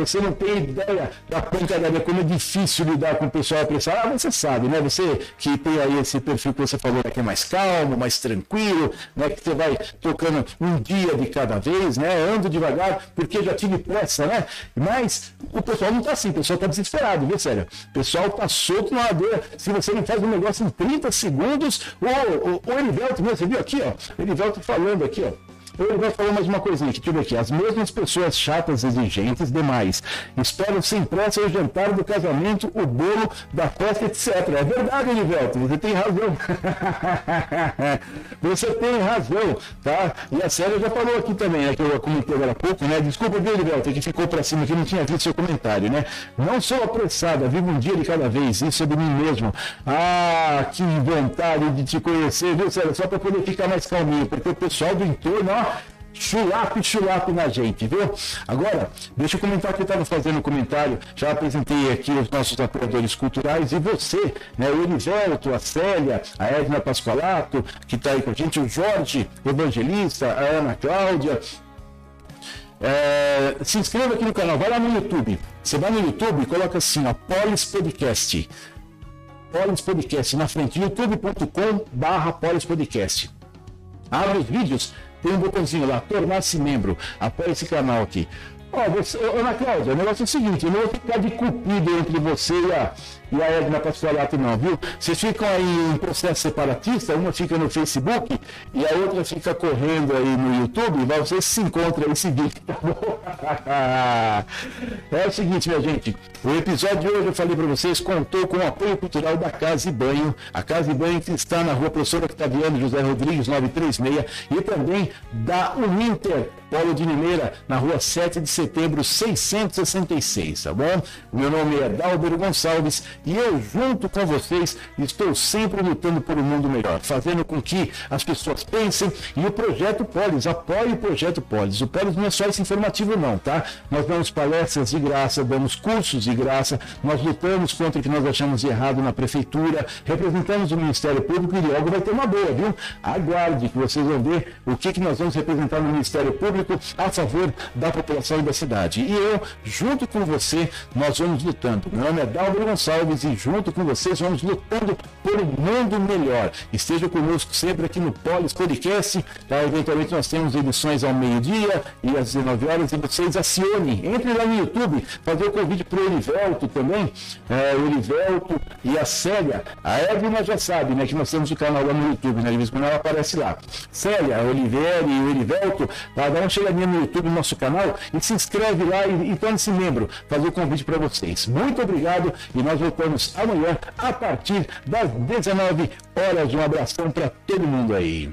Você não tem ideia da pancadaria, como é difícil lidar com o pessoal apressado. Ah, você sabe, né? Você que tem aí esse perfil que você falou, né? que é mais calmo, mais tranquilo, né? Que você vai tocando um dia de cada vez, né? Ando devagar, porque já tive pressa, né? Mas o pessoal não tá assim, o pessoal tá desesperado, viu, sério? O pessoal tá solto na ladeira. Se você não faz um negócio em 30 segundos, o, o, o Erivelto, você viu aqui, ó? Erivelto falando aqui, ó. Ele vai falar mais uma coisinha aqui, eu ver aqui. As mesmas pessoas chatas, exigentes demais, esperam sem pressa o jantar do casamento, o bolo da festa, etc. É verdade, Elivelto, você tem razão. você tem razão, tá? E a Célia já falou aqui também, né, que eu comentei agora há pouco, né? Desculpa, viu, Elivelto, que ficou para cima, que não tinha visto seu comentário, né? Não sou apressada, vivo um dia de cada vez, isso é de mim mesmo. Ah, que vontade de te conhecer, viu, Célia? Só para poder ficar mais calminho, porque o pessoal do entorno, ó, chulape, chulape na gente, viu? Agora, deixa eu comentar que estava fazendo um comentário, já apresentei aqui os nossos apoiadores culturais e você, né, o Elivelto, a Célia, a Edna Pascoalato, que está aí com a gente, o Jorge Evangelista, a Ana Cláudia, é, se inscreva aqui no canal, vai lá no YouTube. Você vai no YouTube e coloca assim, ó, Polis Podcast. Polis Podcast na frente, youtube.com barra Polis Podcast. Abre os vídeos, tem um botãozinho lá, tornar-se membro. Apoie esse canal aqui. Ó, você, Ana Cláudia, o negócio é o seguinte, eu não vou ficar de cupido entre você e a, e a Edna Pascoalato não, viu? Vocês ficam aí em processo separatista, uma fica no Facebook e a outra fica correndo aí no YouTube, mas vocês se encontram aí seguinte, tá bom? é o seguinte, minha gente, o episódio de hoje eu falei para vocês, contou com o apoio cultural da Casa e Banho, a Casa e Banho que está na rua Professor Octaviano José Rodrigues 936 e também da Uninter, Paulo de Limeira, na rua 7 de setembro 666, tá bom? Meu nome é Dalber Gonçalves E eu, junto com vocês, estou sempre lutando por um mundo melhor, fazendo com que as pessoas pensem. E o projeto Polis, apoie o projeto Polis. O Polis não é só esse informativo, não, tá? Nós damos palestras de graça, damos cursos de graça, nós lutamos contra o que nós achamos de errado na prefeitura, representamos o Ministério Público e logo vai ter uma boa, viu? Aguarde que vocês vão ver o que, que nós vamos representar no Ministério Público a favor da população da cidade. E eu, junto com você, nós vamos lutando. Meu nome é Dalber Gonçalves e junto com vocês vamos lutando por um mundo melhor. Esteja conosco sempre aqui no Polis Podcast. Tá? Eventualmente nós temos edições ao meio-dia e às 19 horas e vocês acione. Entre lá no YouTube, fazer o convite para o Olivelto também. É, o Olivelto e a Célia. A Edna já sabe, né? Que nós temos o canal lá no YouTube, né? De vez em quando ela aparece lá. Célia, Oliveira e o Olivelto, tá? dá chega ali no YouTube, no nosso canal, e se inscreve lá e, e torne-se membro. Fazer o convite para vocês. Muito obrigado e nós voltamos amanhã a partir das 19 horas. Um abração para todo mundo aí.